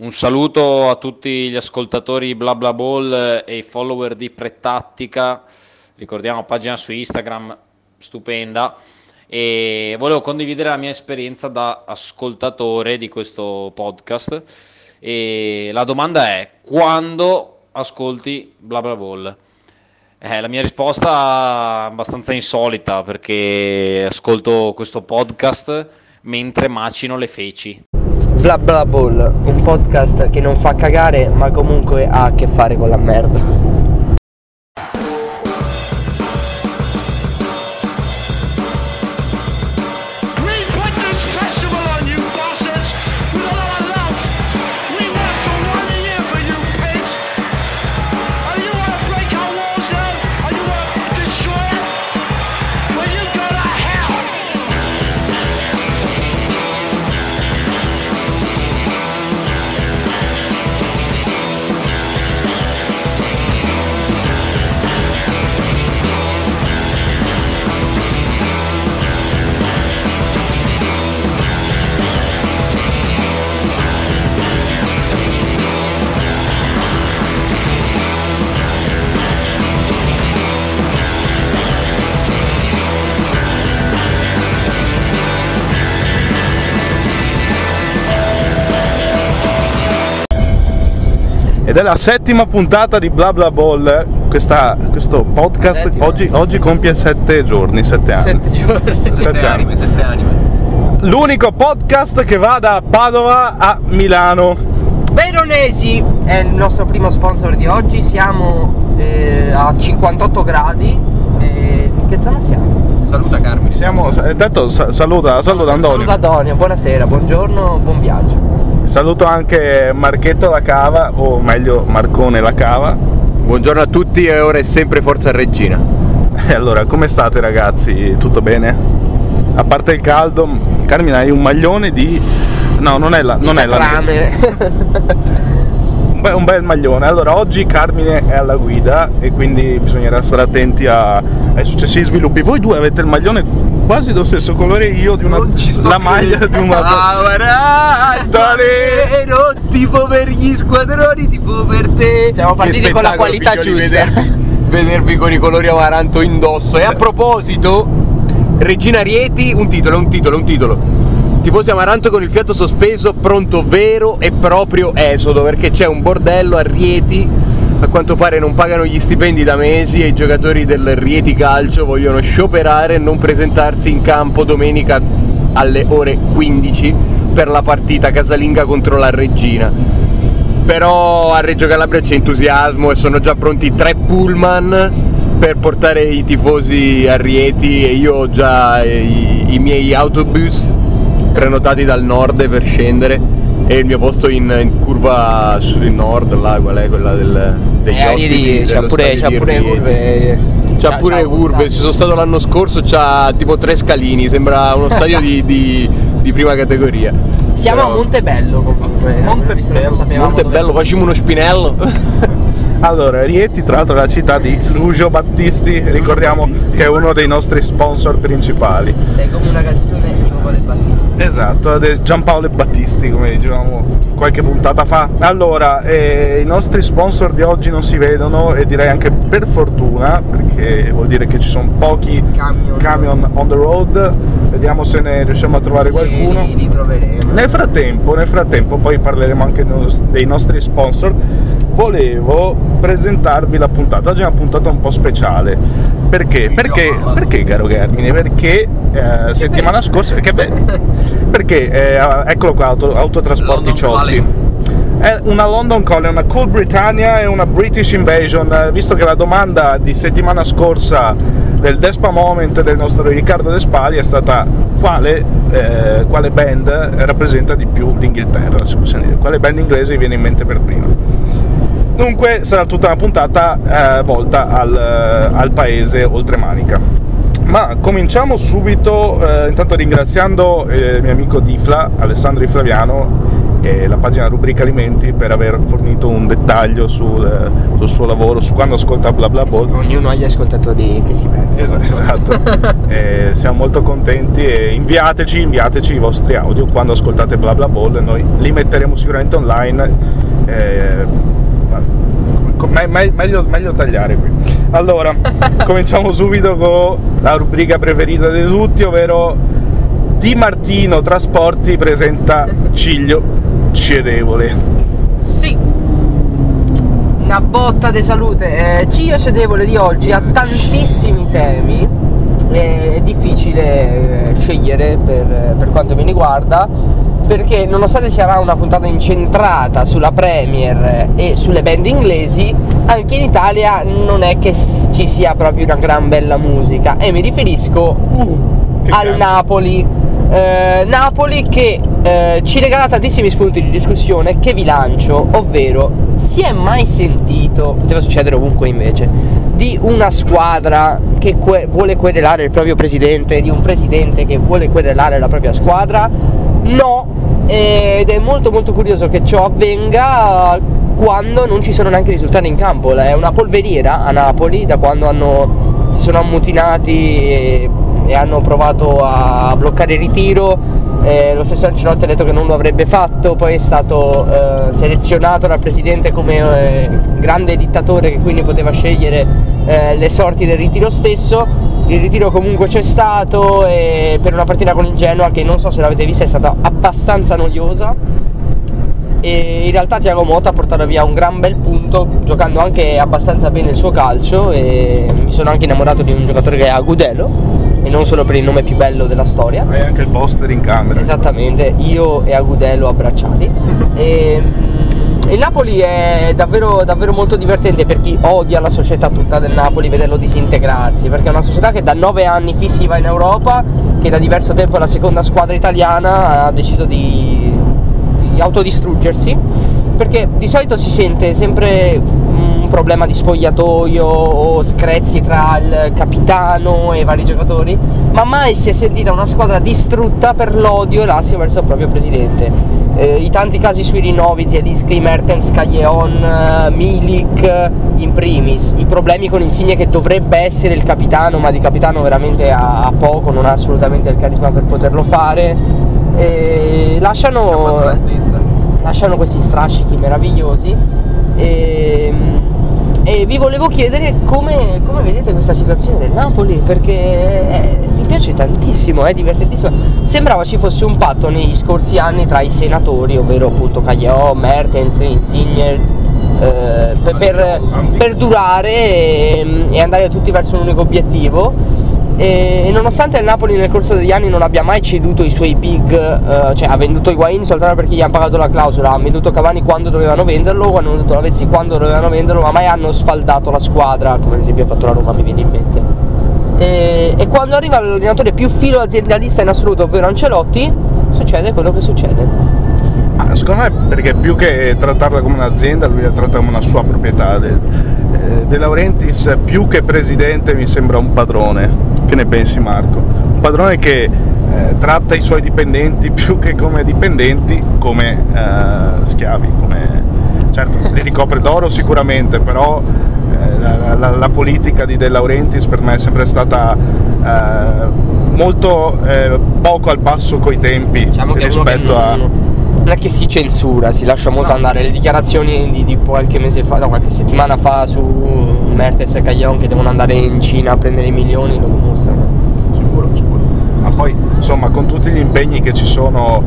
Un saluto a tutti gli ascoltatori Bla Bla Ball e i follower di Pretattica. Ricordiamo pagina su Instagram stupenda. E volevo condividere la mia esperienza da ascoltatore di questo podcast. E la domanda è: quando ascolti Bla Bla Ball? Eh, la mia risposta è abbastanza insolita perché ascolto questo podcast mentre macino le feci. Bla Bla Ball, un podcast che non fa cagare ma comunque ha a che fare con la merda. Ed è la settima puntata di Bla Bla Ball. Questa- questo podcast Settima. oggi, oggi compie sette giorni, sette anni. Sette giorni. Sette anni. sette anime. L'unico podcast che va da Padova a Milano. Veronesi è il nostro primo sponsor di oggi, siamo eh, a 58 gradi. E in che zona siamo? Saluta Carmi. Siamo, eh, intanto sa- saluta, saluta Antonio. Saluta Antonio, buonasera, buongiorno, buon viaggio. Saluto anche Marchetto la Cava, o meglio Marcone la Cava. Buongiorno a tutti e ora è sempre Forza Regina. E allora, come state ragazzi? Tutto bene? A parte il caldo, Carmine hai un maglione di... No, non è la... Non è la... Trame. Un bel, un bel maglione. Allora, oggi Carmine è alla guida e quindi bisognerà stare attenti a- ai successivi sviluppi. Voi due avete il maglione quasi dello stesso colore, io di una la maglia di una Ah, Dale! non tifo per gli squadroni, tifo per te. Siamo partiti con la qualità giusta. Vedervi, vedervi con i colori amaranto indosso. E a proposito, Regina Rieti, un titolo, un titolo, un titolo. Tifosi Amaranto con il fiato sospeso, pronto vero e proprio esodo, perché c'è un bordello a Rieti. A quanto pare non pagano gli stipendi da mesi e i giocatori del Rieti Calcio vogliono scioperare e non presentarsi in campo domenica alle ore 15 per la partita casalinga contro la Regina. Però a Reggio Calabria c'è entusiasmo e sono già pronti tre pullman per portare i tifosi a Rieti e io ho già i, i miei autobus prenotati dal nord per scendere e il mio posto in, in curva sul nord, là, qual è quella del, degli Eh, ospiti c'ha pure, c'ha pure curve. C'ha pure le curve, ci sono stato l'anno scorso, c'ha tipo tre scalini, sembra uno stadio di, di- di prima categoria. Siamo Però- a Montebello comunque. Montebello. visto che non sapevamo Montebello, dove- facciamo uno spinello. Allora, Rieti tra l'altro è la città di Lucio Battisti, ricordiamo Battisti. che è uno dei nostri sponsor principali. Sei come una canzone di Popole Battista. Esatto, di Giampaolo Battisti, come dicevamo qualche puntata fa. Allora, eh, i nostri sponsor di oggi non si vedono e direi anche per fortuna, perché vuol dire che ci sono pochi Camion. camion on the road. Vediamo se ne riusciamo a trovare qualcuno. Li, li troveremo. Nel frattempo, nel frattempo, poi parleremo anche dei nostri sponsor. Volevo presentarvi la puntata. Oggi è una puntata un po' speciale. Perché? Perché, perché caro Germine? Perché eh, settimana scorsa. Che bene! Perché eh, eccolo qua, auto- autotrasporti Ciotti. È una London Calling, una Cool Britannia e una British Invasion. Eh, Visto che la domanda di settimana scorsa del Despa Moment del nostro Riccardo Despali è stata quale, eh, quale band rappresenta di più l'Inghilterra. Quale band inglese vi viene in mente per prima? Dunque sarà tutta una puntata eh, volta al, eh, al paese oltremanica. Ma cominciamo subito, eh, intanto ringraziando eh, il mio amico Difla, Alessandro Di Flaviano, e la pagina rubrica alimenti per aver fornito un dettaglio sul, sul suo lavoro, su quando ascolta bla bla ball. Ognuno ha gli ascoltatori che si perdono. Es- esatto, Eh, siamo molto contenti e inviateci, inviateci i vostri audio quando ascoltate bla bla e noi li metteremo sicuramente online. Eh, co- me- me- meglio, meglio tagliare qui. Allora, cominciamo subito con la rubrica preferita di tutti, ovvero Di Martino Trasporti presenta Ciglio Cedevole. Sì. Una botta di salute. Eh, Cio Sedevole di oggi ha tantissimi temi. eh, È difficile eh, scegliere per, per quanto mi riguarda. Perché nonostante sarà una puntata incentrata sulla Premier e sulle band inglesi, anche in Italia non è che ci sia proprio una gran bella musica. E mi riferisco che al cazzo. Napoli. Eh, Napoli che eh, ci regala tantissimi spunti di discussione che vi lancio, ovvero si è mai sentito, poteva succedere ovunque invece, di una squadra che que- vuole querelare il proprio presidente, di un presidente che vuole querelare la propria squadra? No, ed è molto molto curioso che ciò avvenga quando non ci sono neanche risultati in campo, è una polveriera a Napoli da quando hanno, si sono ammutinati e, e hanno provato a bloccare il ritiro. Eh, lo stesso Ancelotti ha detto che non lo avrebbe fatto, poi è stato eh, selezionato dal presidente come eh, grande dittatore che quindi poteva scegliere eh, le sorti del ritiro stesso. Il ritiro comunque c'è stato e per una partita con il Genoa che non so se l'avete vista è stata abbastanza noiosa e in realtà Tiago Motta ha portato via un gran bel punto giocando anche abbastanza bene il suo calcio e mi sono anche innamorato di un giocatore che è Agudelo e non solo per il nome più bello della storia Hai anche il poster in camera. Esattamente, io e Agudelo abbracciati. E, mm, il Napoli è davvero, davvero molto divertente per chi odia la società tutta del Napoli, vederlo disintegrarsi, perché è una società che da nove anni fissi va in Europa, che da diverso tempo è la seconda squadra italiana, ha deciso di, di autodistruggersi, perché di solito si sente sempre un problema di spogliatoio o screzi tra il capitano e i vari giocatori, ma mai si è sentita una squadra distrutta per l'odio e l'ansia verso il proprio presidente. Eh, I tanti casi sui rinnovi, Zielinski, Mertens, Caglion, eh, Milik eh, in primis, i problemi con Insigne che dovrebbe essere il capitano, ma di capitano veramente ha, ha poco, non ha assolutamente il carisma per poterlo fare. E lasciano, lasciano questi strascichi meravigliosi. E, e vi volevo chiedere come, come vedete questa situazione del Napoli perché mi piace tantissimo, è divertentissimo. Sembrava ci fosse un patto negli scorsi anni tra i senatori ovvero appunto Cagliò, Mertens, Insigne eh, per, per, per durare e, e andare tutti verso un unico obiettivo. E nonostante il Napoli nel corso degli anni non abbia mai ceduto i suoi big, eh, cioè ha venduto Higuain soltanto perché gli hanno pagato la clausola, ha venduto Cavani quando dovevano venderlo, hanno venduto Lavezzi quando dovevano venderlo, ma mai hanno sfaldato la squadra, come ad esempio ha fatto la Roma, mi viene in mente. E, e quando arriva l'allenatore più filo aziendalista in assoluto, ovvero Ancelotti, succede quello che succede. Ma secondo me perché più che trattarla come un'azienda, lui la tratta come una sua proprietà. De, eh, De Laurentiis più che presidente mi sembra un padrone. Che ne pensi Marco? Un padrone che eh, tratta i suoi dipendenti più che come dipendenti, come eh, schiavi, come... certo li ricopre d'oro sicuramente, però eh, la, la- la politica di De Laurentiis per me è sempre stata eh, molto eh, poco al passo coi tempi Diciamo rispetto a... non, non è che si censura, si lascia molto andare. Le dichiarazioni di, di qualche mese fa, no, qualche settimana fa su Mertens e Caglion che devono andare in Cina a prendere i milioni lo dimostrano. Sicuro, sicuro. Ma poi, insomma, con tutti gli impegni che ci sono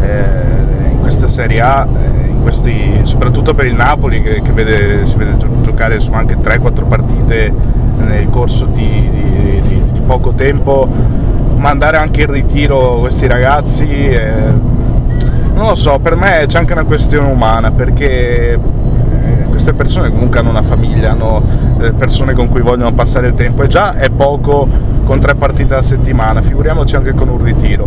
eh, in questa Serie A, eh, questi- soprattutto per il Napoli, che, che vede- si vede gio- giocare su anche 3-4 partite nel corso di, di- di- di poco tempo, mandare anche in ritiro questi ragazzi, eh, non lo so, per me c'è anche una questione umana, perché eh, queste persone comunque hanno una famiglia, hanno delle persone con cui vogliono passare il tempo e già è poco con tre partite a settimana, figuriamoci anche con un ritiro.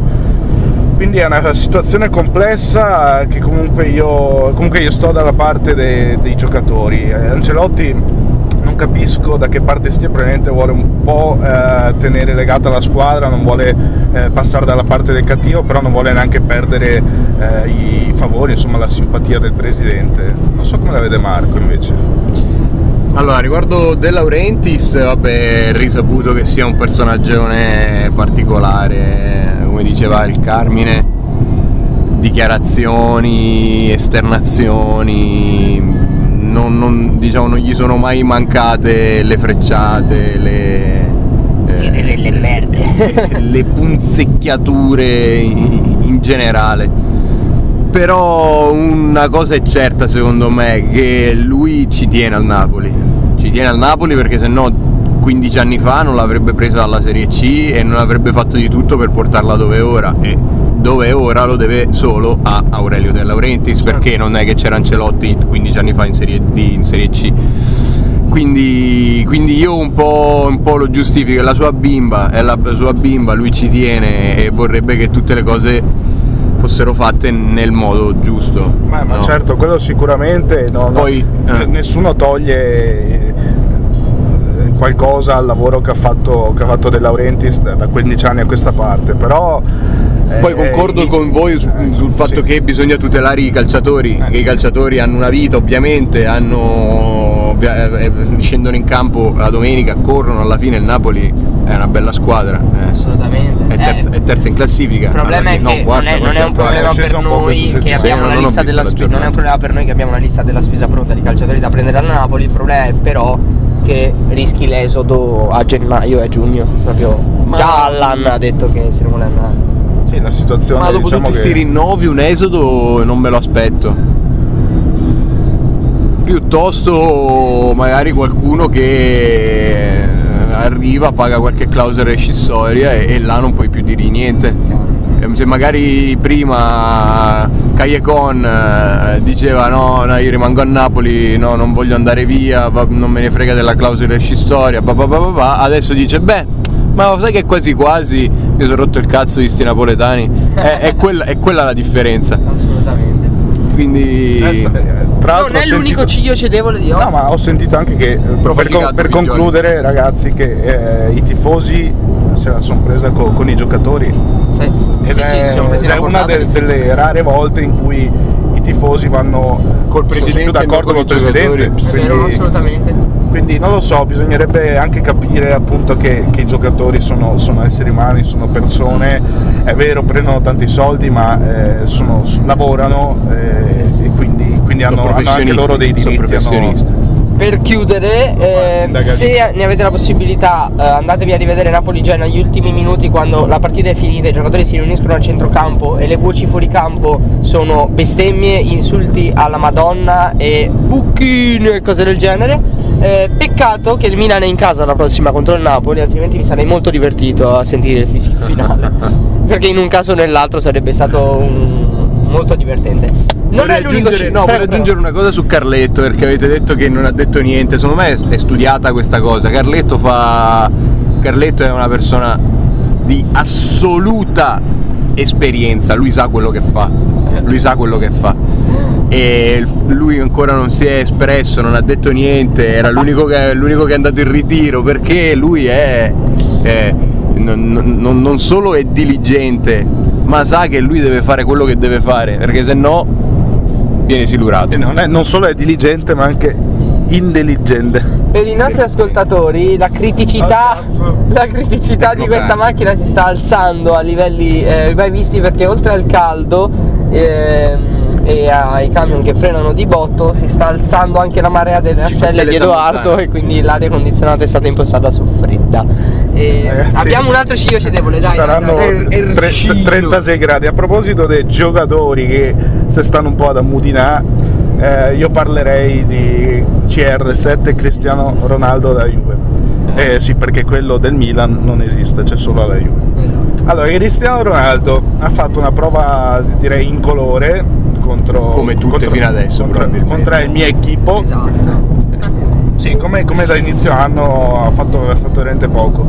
Quindi è una situazione complessa che comunque io, comunque io sto dalla parte de- dei giocatori. Eh, Ancelotti non capisco da che parte stia, probabilmente vuole un po' eh, tenere legata la squadra, non vuole eh, passare dalla parte del cattivo, però non vuole neanche perdere eh, i favori, insomma la simpatia del presidente. Non so come la vede Marco invece. Allora, riguardo De Laurentiis, vabbè, è risaputo che sia un personaggio particolare, come diceva il Carmine, dichiarazioni, esternazioni, non, non- diciamo, non gli sono mai mancate le frecciate, le, Siete delle merde. le punzecchiature in, in generale. Però una cosa è certa secondo me, che lui ci tiene al Napoli. Ci tiene al Napoli perché se no 15 anni fa non l'avrebbe presa dalla Serie C e non avrebbe fatto di tutto per portarla dove è ora. E dove è ora lo deve solo a Aurelio De Laurentiis perché non è che c'era Ancelotti 15 anni fa in Serie D, in Serie C. Quindi, quindi io un po', un po' lo giustifico, è la sua bimba, è la sua bimba, lui ci tiene e vorrebbe che tutte le cose fossero fatte nel modo giusto. Ma, ma no? certo, quello sicuramente, no, no, Poi, n- eh. nessuno toglie eh, qualcosa al lavoro che ha fatto, che ha fatto De Laurentiis da da 15 anni a questa parte, però... Poi eh, concordo i- con voi su- eh, sul fatto sì. che bisogna tutelare i calciatori, Eh. che i calciatori hanno una vita ovviamente, hanno, eh, eh, scendono in campo la domenica, corrono, alla fine il Napoli è una bella squadra, eh. Assolutamente. è, terza, Eh, è terza in classifica. Il problema è che no, quarta, non, è, non è un problema per noi che abbiamo una lista della la spesa. Non è un problema per noi che abbiamo una lista della spesa pronta di calciatori da prendere al Napoli. Il problema è però che rischi l'esodo a gennaio e a giugno. Proprio Ma- già Allan ha detto che se ne vuole andare. Sì, la situazione Ma dopo diciamo tutti che- questi rinnovi un esodo non me lo aspetto. Piuttosto magari qualcuno che arriva, paga qualche clausola rescissoria e, e là non puoi più dire niente. Eh, Se magari prima Callecon eh, diceva no, no, io rimango a Napoli, no, non voglio andare via, non me ne frega della clausola rescissoria, adesso dice beh, ma sai che quasi quasi mi sono rotto il cazzo di sti napoletani, è, è quella, è quella la differenza. Assolutamente. Quindi eh, tra l'altro Non è ho sentito- l'unico ciglio cedevole di No, oggi. ma ho sentito anche che, eh, per, con- per concludere ragazzi, che eh, i tifosi se la sono presa co- con i giocatori. Sì, Ed sì, sì, è, la è una de- delle rare volte in cui i tifosi vanno Col sono più presidente d'accordo con i presidente. vero, Quindi, assolutamente. quindi non lo so, bisognerebbe anche capire appunto che, che i giocatori sono, sono esseri umani, sono persone, è vero, prendono tanti soldi, ma eh, sono- lavorano eh, e quindi, quindi hanno, sono hanno anche loro dei sono diritti. hanno- professionisti. Per chiudere, eh, se ne avete la possibilità, eh, andatevi a rivedere Napoli-Genoa gli ultimi minuti quando la partita è finita, i giocatori si riuniscono al centrocampo e le voci fuori campo sono bestemmie, insulti alla Madonna e bucchine e cose del genere. Eh, peccato che il Milan è in casa la prossima contro il Napoli, altrimenti mi sarei molto divertito a sentire il fischio finale. Perché in un caso o nell'altro sarebbe stato un- molto divertente. Non è l'unico no, vorrei prego, aggiungere una cosa su Carletto perché avete detto che non ha detto niente. Secondo me è, studiata questa cosa. Carletto fa. Carletto è una persona di assoluta esperienza, lui sa quello che fa. Lui sa quello che fa. E lui ancora non si è espresso, non ha detto niente, era l'unico che, l'unico che è andato in ritiro perché lui è, è- non, non- non solo è diligente, ma sa che lui deve fare quello che deve fare, perché se no viene silurato. E non, è- non solo è diligente, ma anche intelligente. Per i nostri ascoltatori la criticità, la criticità di Ecco questa cane. macchina si sta alzando a livelli eh, mai visti perché oltre al caldo ehm, e ai camion che frenano di botto si sta alzando anche la marea delle ascelle di Edoardo e quindi l'aria condizionata è stata impostata su fredda. E Ragazzi, abbiamo un altro ciglio cedevole, dai. dai, Saranno dai. il tre- ciglio. 36 gradi. A proposito dei giocatori che si stanno un po' ad ammutinare, eh, io parlerei di CR7 Cristiano Ronaldo da Juve. Eh, sì, perché quello del Milan non esiste, c'è solo la Juve. Esatto. Allora, Cristiano Ronaldo ha fatto una prova direi incolore contro Come tutte contro- fino adesso, contro, contro il mio equipo. Esatto. Sì, come, come da inizio anno ha fatto, ha fatto veramente poco.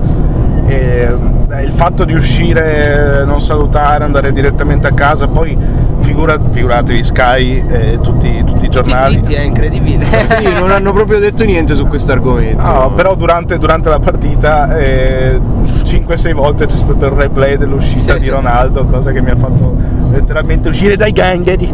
E, eh, il fatto di uscire, non salutare, andare direttamente a casa, poi figura, figuratevi Sky e tutti, tutti i giornali. Zitti, è incredibile. Sì, non hanno proprio detto niente su questo argomento. No, però durante, durante la partita eh, 5-6 volte c'è stato il replay dell'uscita Sì. di Ronaldo, cosa che mi ha fatto letteralmente uscire dai gangheri.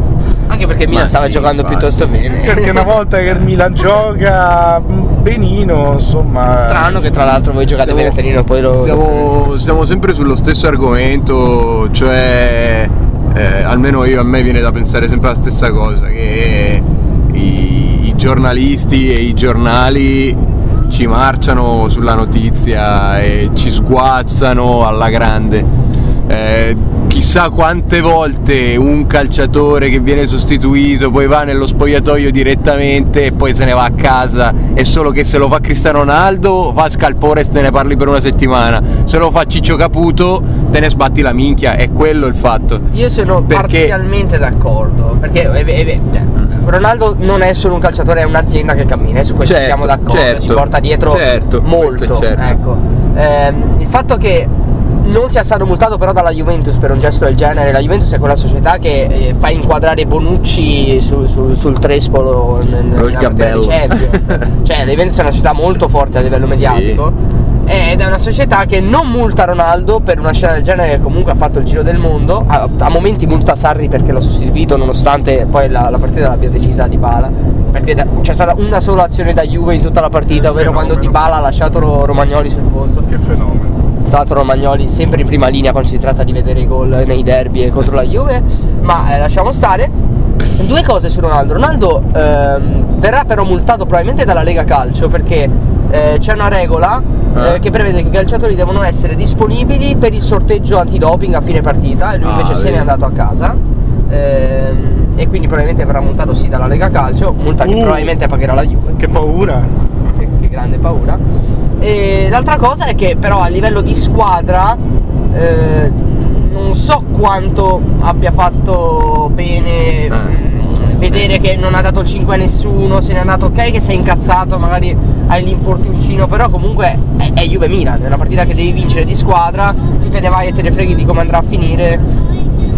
Anche perché il Milan Ma stava sì, giocando infatti. piuttosto bene. Perché una volta che il Milan gioca mm, benino, insomma. Strano che tra l'altro voi giocate Siamo- bene a Torino, poi lo. Siamo, siamo sempre sullo stesso argomento, cioè eh, almeno io a me viene da pensare sempre la stessa cosa, che i, i giornalisti e i giornali ci marciano sulla notizia e ci sguazzano alla grande. Eh, chissà quante volte un calciatore che viene sostituito poi va nello spogliatoio direttamente e poi se ne va a casa è solo che se lo fa Cristiano Ronaldo va a scalpore e te ne parli per una settimana se lo fa Ciccio Caputo te ne sbatti la minchia è quello il fatto Io sono Perché- parzialmente d'accordo. Perché è- è- è- cioè, Ronaldo non è solo un calciatore, è un'azienda che cammina, e su questo Certo, siamo d'accordo. certo. si porta dietro Certo, molto. certo. Ecco. Ehm, il fatto che non sia stato multato però dalla Juventus per un gesto del genere, la Juventus è quella società che eh, fa inquadrare Bonucci su- su- sul trespolo nel- gabello. cioè la Juventus è una società molto forte a livello mediatico. Ed è una società che non multa Ronaldo per una scena del genere che comunque ha fatto il giro del mondo. A, a momenti multa Sarri perché l'ha sostituito, nonostante poi la, la partita l'abbia decisa Di Bala. Perché da- c'è stata una sola azione da Juve in tutta la partita, ovvero quando Di Fenomeno. Bala ha lasciato Ro- Romagnoli sul posto. Che fenomeno. Tra l'altro Romagnoli sempre in prima linea quando si tratta di vedere i gol nei derby e contro la Juve, ma eh, lasciamo stare. Due cose su Ronaldo. Ronaldo ehm, verrà però multato probabilmente dalla Lega Calcio perché eh, c'è una regola eh, Eh. che prevede che i calciatori devono essere disponibili per il sorteggio antidoping a fine partita e lui Ah, invece se vedi. n'è andato a casa. Ehm, e quindi probabilmente verrà multato sì dalla Lega Calcio, multa che Uh. probabilmente pagherà la Juve Che paura. Grande paura. E l'altra cosa è che però a livello di squadra eh, non so quanto abbia fatto bene mh, vedere che non ha dato il 5 a nessuno, se n'è andato ok che sei incazzato, magari hai l'infortuncino, però comunque è, è Juve Milan, è una partita che devi vincere di squadra, tu te ne vai e te ne freghi di come andrà a finire.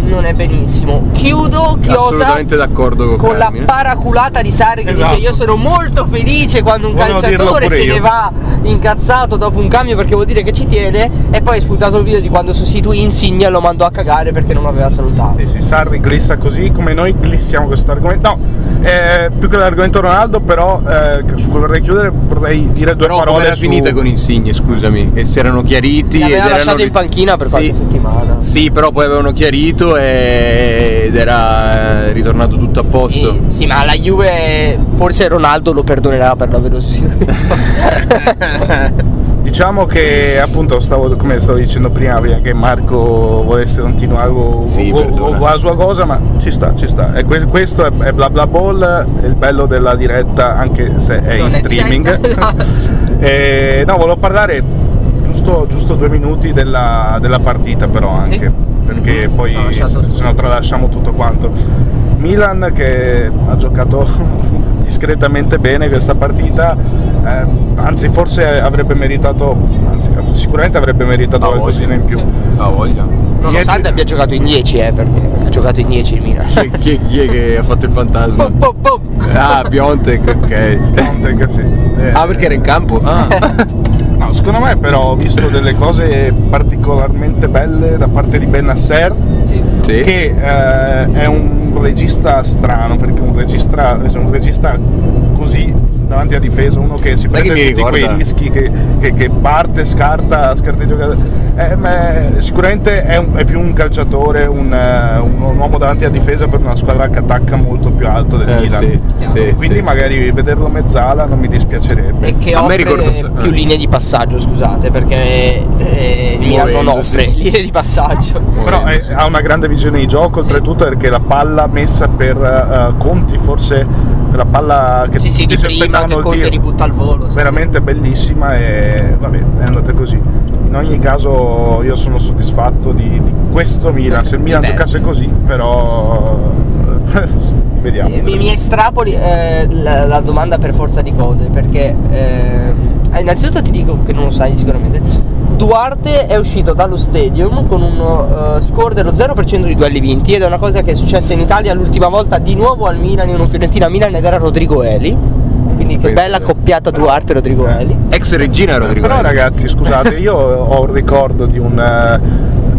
Non è benissimo. Chiudo, chiosa assolutamente d'accordo con, con la eh. paraculata di Sarri che Esatto. dice io sono molto felice quando un Volevo calciatore se io. ne va incazzato dopo un cambio perché vuol dire che ci tiene e poi hai spuntato il video di quando sostituì Insigne e lo mandò a cagare perché non aveva salutato. Sì, Sarri glissa così come noi glissiamo questo argomento. No, eh, più che l'argomento Ronaldo, però eh, su cui vorrei chiudere, vorrei dire due però parole era su... finita con Insigne scusami e si erano chiariti Li ed aveva erano lasciato ri- in panchina per qualche Sì. settimana. Sì, però poi avevano chiarito e- ed era eh, ritornato tutto a posto. Sì, sì, ma la Juve forse Ronaldo lo perdonerà per l'aver sostituito. Diciamo che appunto stavo, come stavo dicendo prima, prima che Marco volesse continuare con, Sì, la sua cosa, ma ci sta, ci sta. E que- questo è, è bla bla ball, è il bello della diretta anche se è Non in è streaming. diretta. E, no, volevo parlare giusto, giusto due minuti della, della partita però anche, Sì. perché Mhm. poi se no tralasciamo tutto quanto. Milan che ha giocato discretamente bene questa partita, eh, anzi forse avrebbe meritato, anzi sicuramente avrebbe meritato qualcosina in più. Ah, voglia. Nonostante abbia giocato in 10, eh, perché ha giocato in 10 il Milan. Chi, chi- chi è che ha fatto il fantasma? Pum, pum, pum. Ah, Piontek, ok. Piontek, sì. Eh, Ah, perché era in campo? Ah. No, secondo me però ho visto delle cose particolarmente belle da parte di Ben Nasser Sì. Sì. che eh, è un regista strano perché un regista, un regista così davanti a difesa uno che si Sai prende che tutti quei ricorda? rischi che, che- che parte, scarta, scarta i giocatori. Eh, sicuramente è, un- è più un calciatore un, eh, un- un uomo davanti a difesa per una squadra che attacca molto più alto del Eh, Milan. sì, sì, quindi sì, magari vederlo mezzala non mi dispiacerebbe. E che A me offre ricorda- più eh. linee di passaggio, scusate, perché eh, il Milan non offre linee di passaggio. Però ha una grande visione di gioco, oltretutto perché la palla messa per eh, Conti, forse la palla che Sì, sì, di tutti si prima aspettavano che Conte ributta al volo. sì, veramente bellissima e vabbè, è andata così. In ogni caso io sono soddisfatto di, di questo Milan, se il Milan giocasse così, però vediamo. Eh, Mi, mi estrapoli eh, la, la domanda per forza di cose, perché eh, innanzitutto ti dico che non lo sai sicuramente. Duarte è uscito dallo stadium con un eh, score dello 0% di duelli vinti ed è una cosa che è successa in Italia l'ultima volta di nuovo al Milan in un Fiorentina Milan ed era Rodrigo Eli. Quindi che bella te. coppiata Duarte Rodrigo Eli. Ex regina Rodrigo. Però Eli. ragazzi, scusate, io ho un ricordo di, un, eh,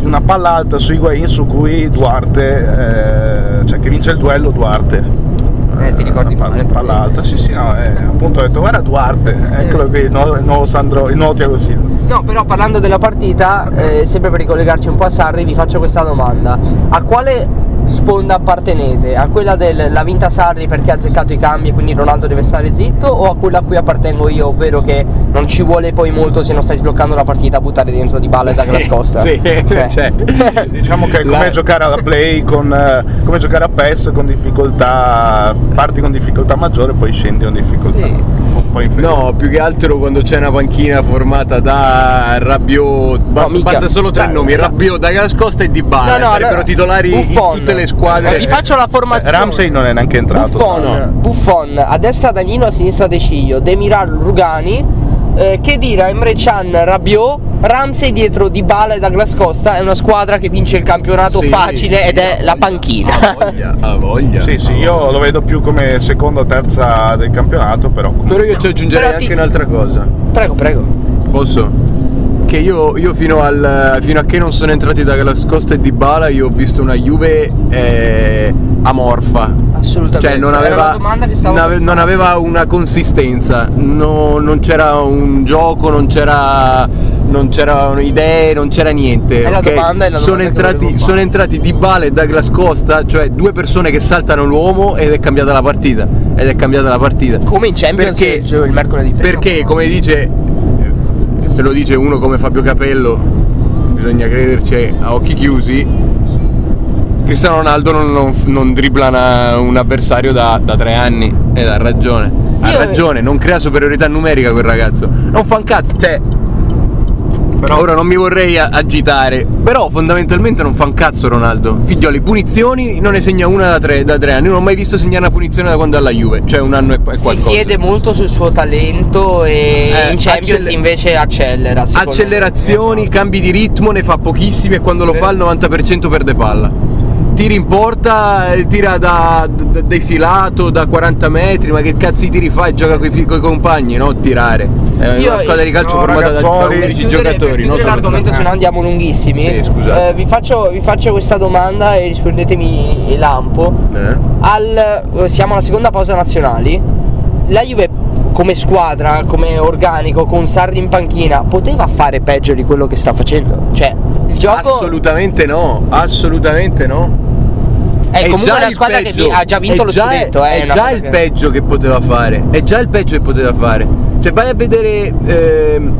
una palla alta su Higuain su cui Duarte, eh, cioè che vince il duello Duarte. Eh, ti ricordi Una palla, male, palla alta, sì sì, no, eh, appunto ho detto guarda Duarte, eccolo qui, il nuovo, il nuovo Sandro, il nuovo Tiago Silva. No, però parlando della partita, eh, sempre per ricollegarci un po' a Sarri, vi faccio questa domanda. A quale sponda appartenete? A quella della vinta Sarri perché ha azzeccato i cambi e quindi Ronaldo deve stare zitto o a quella a cui appartengo io, ovvero che non ci vuole poi molto se non stai sbloccando la partita a buttare dentro di balle da Glass Costa? Sì, Cioè, cioè. Diciamo che è come La- giocare alla play con eh, come giocare a PES con difficoltà, parti con difficoltà maggiore poi scendi con difficoltà Sì. No, più che altro quando c'è una panchina formata da Rabiot, basta, mica. basta solo tre Dai, nomi, no. Rabiot, Douglas Costa e Dybala, No, no, sarebbero allora, titolari Buffon. in tutte le squadre. Eh, vi faccio la formazione. Ramsey non è neanche entrato. Buffon. Buffon, a destra Danilo, a sinistra De Ciglio, Demiral Rugani, eh, Kedira, Emre Can, Rabiot, Ramsey dietro di Bala e Douglas Costa, è una squadra che vince il campionato Sì, facile sì, ed è la panchina. Ha voglia, ha voglia. Sì, sì, io lo vedo più come seconda o terza del campionato, però. Però io ci aggiungerei Però ti- anche un'altra cosa. prego, prego. Posso? Che io, io fino, al, fino a che non sono entrati Douglas Costa e Dybala io ho visto una Juve eh, amorfa. Assolutamente. Cioè non aveva, non ave- non aveva una consistenza, no- non c'era un gioco, non c'era, non c'erano idee, non c'era niente. È la ok? domanda, è la sono, entrati, sono entrati Dybala e Douglas Costa, cioè due persone che saltano l'uomo ed è cambiata la partita. Ed è cambiata la partita. Come in Champions Perché- il mercoledì. Perché, come dice, se lo dice uno come Fabio Capello, bisogna crederci a occhi chiusi. Cristiano Ronaldo non, non, non dribbla una- un avversario da, da tre anni ed ha ragione. Ha Io- ragione, non crea superiorità numerica quel ragazzo. Non fa un cazzo, cioè. Ora non mi vorrei agitare, però fondamentalmente non fa un cazzo Ronaldo. Figlioli, punizioni non ne segna una da tre, da tre anni. Io non ho mai visto segnare una punizione da quando è alla Juve, cioè un anno e, e Si qualcosa. siede molto sul suo talento e Eh, in Champions accele- invece accelera. secondo me. accelerazioni, cambi di ritmo, ne fa pochissimi e quando lo fa il 90% perde palla. Tiri in porta, eh, tira da, da- defilato da 40 metri, ma che cazzo di tiri fa e gioca con i compagni, no? Tirare. È Io- una squadra di calcio no, formata da, da ragazzoli. Per 11 chiudere, giocatori, per no? l'argomento, se no andiamo lunghissimi. Sì, scusate. Eh, vi, faccio, vi faccio questa domanda e rispondetemi lampo. Eh? Al, eh, siamo alla seconda pausa nazionali. La Juve come squadra, come organico, con Sarri in panchina, poteva fare peggio di quello che sta facendo? Cioè, gioco Assolutamente no, assolutamente no. è comunque già una il squadra che peggio, vi- ha già vinto è lo già- scudetto. eh, È, già il che- peggio che poteva fare. È già il peggio che poteva fare. Cioè, vai a vedere. ehm,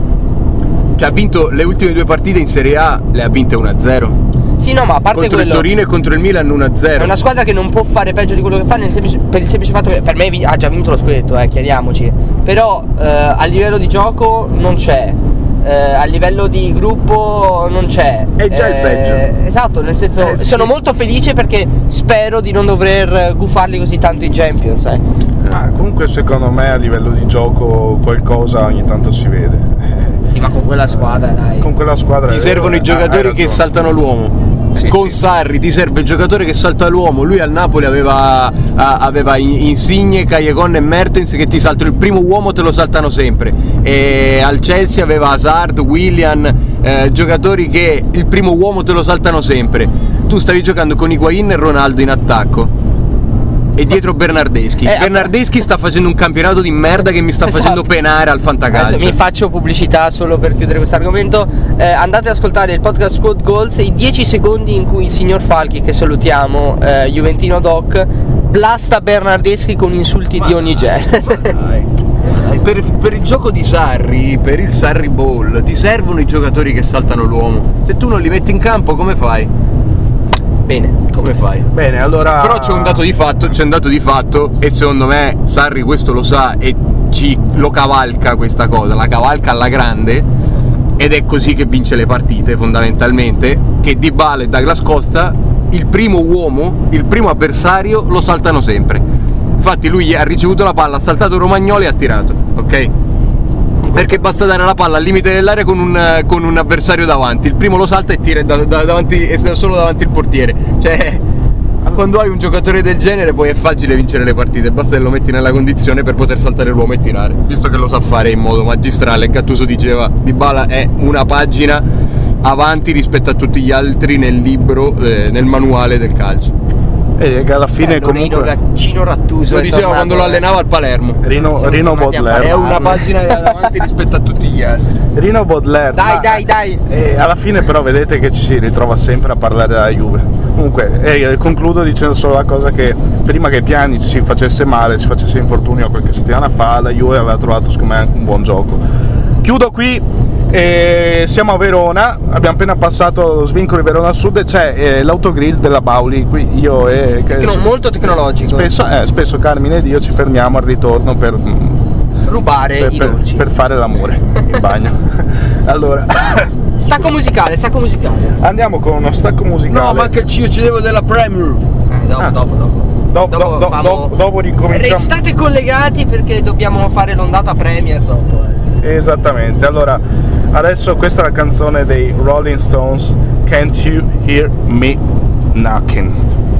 cioè, ha vinto le ultime due partite in Serie A, le ha vinte 1-0. Sì, no, ma a parte Contro il quello. Torino e contro il Milan 1-0. È una squadra che non può fare peggio di quello che fa semplice- per il semplice fatto che per me ha già vinto lo scudetto, eh, chiariamoci. Però eh, a livello di gioco non c'è. Eh, a livello di gruppo non c'è. È già il Eh, peggio. Esatto, nel senso Eh, sì. sono molto felice perché spero di non dover gufarli così tanto in Champions. ecco. Ma comunque secondo me a livello di gioco qualcosa ogni tanto si vede. Sì, ma con quella squadra, dai. Con quella squadra Ti servono vero, i giocatori eh, che saltano l'uomo. Sì, Con sì. Sarri ti serve il giocatore che salta l'uomo. Lui al Napoli aveva, aveva In- Insigne, Callejon e Mertens che ti saltano. Il primo uomo te lo saltano sempre. E al Chelsea aveva Hazard, William, eh, giocatori che il primo uomo te lo saltano sempre. Tu stavi giocando con Higuain e Ronaldo in attacco. E dietro Bernardeschi. Eh, Bernardeschi sta facendo un campionato di merda che mi sta Esatto. facendo penare al fantacalcio. Adesso mi faccio pubblicità solo per chiudere questo argomento. Eh, andate ad ascoltare il podcast Squad Goals, i 10 secondi in cui il signor Falchi, che salutiamo, eh, Juventino Doc, blasta Bernardeschi con insulti di ogni genere. Per, per il gioco di Sarri, per il Sarri Ball, ti servono i giocatori che saltano l'uomo. Se tu non li metti in campo, come fai? Bene. Come fai? Bene, allora. Però c'è un dato di fatto, c'è un dato di fatto, e secondo me Sarri questo lo sa e ci lo cavalca questa cosa, la cavalca alla grande, ed è così che vince le partite fondamentalmente, che Dybala e Douglas Costa, il primo uomo, il primo avversario, lo saltano sempre. Infatti lui ha ricevuto la palla, ha saltato Romagnoli e ha tirato, ok? Perché basta dare la palla al limite dell'area con un, con un avversario davanti. Il primo lo salta e tira da- da- davanti, solo davanti il portiere. Cioè, quando hai un giocatore del genere poi è facile vincere le partite. Basta che lo metti nella condizione per poter saltare l'uomo e tirare. Visto che lo sa fare in modo magistrale. Gattuso diceva: Dybala è una pagina avanti rispetto a tutti gli altri nel libro, eh, nel manuale del calcio. E che alla fine Bello, Rino comunque Gaccino Rattuso Lo diceva tornato, quando lo eh. allenava al Palermo. Rino, Siamo Rino Baudelaire. È una pagina davanti rispetto a tutti gli altri. Rino Baudelaire. Dai, ma- dai, dai. E alla fine però vedete che ci si ritrova sempre a parlare della Juve. Comunque, eh, concludo dicendo solo la cosa che prima che Piani si facesse male, si facesse infortunio qualche settimana fa, la Juve aveva trovato secondo me anche un buon gioco. Chiudo qui, e siamo a Verona, abbiamo appena passato lo svincolo di Verona Sud e c'è eh, l'autogrill della Bauli, qui io e... che- Tecno- molto tecnologico. spesso, eh, spesso Carmine ed io ci fermiamo al ritorno per, Rubare per- i per- dolci. per fare l'amore in bagno. allora, Stacco musicale, stacco musicale. andiamo con uno stacco musicale. io ci devo della Premier. Eh, dopo, Ah. dopo, dopo. Dopo, Dopo do- famo- do- dopo ricominciamo. Restate collegati perché dobbiamo fare l'ondata Premier dopo. eh. Esattamente. Allora, adesso questa è la canzone dei Rolling Stones, Can't You Hear Me Knocking?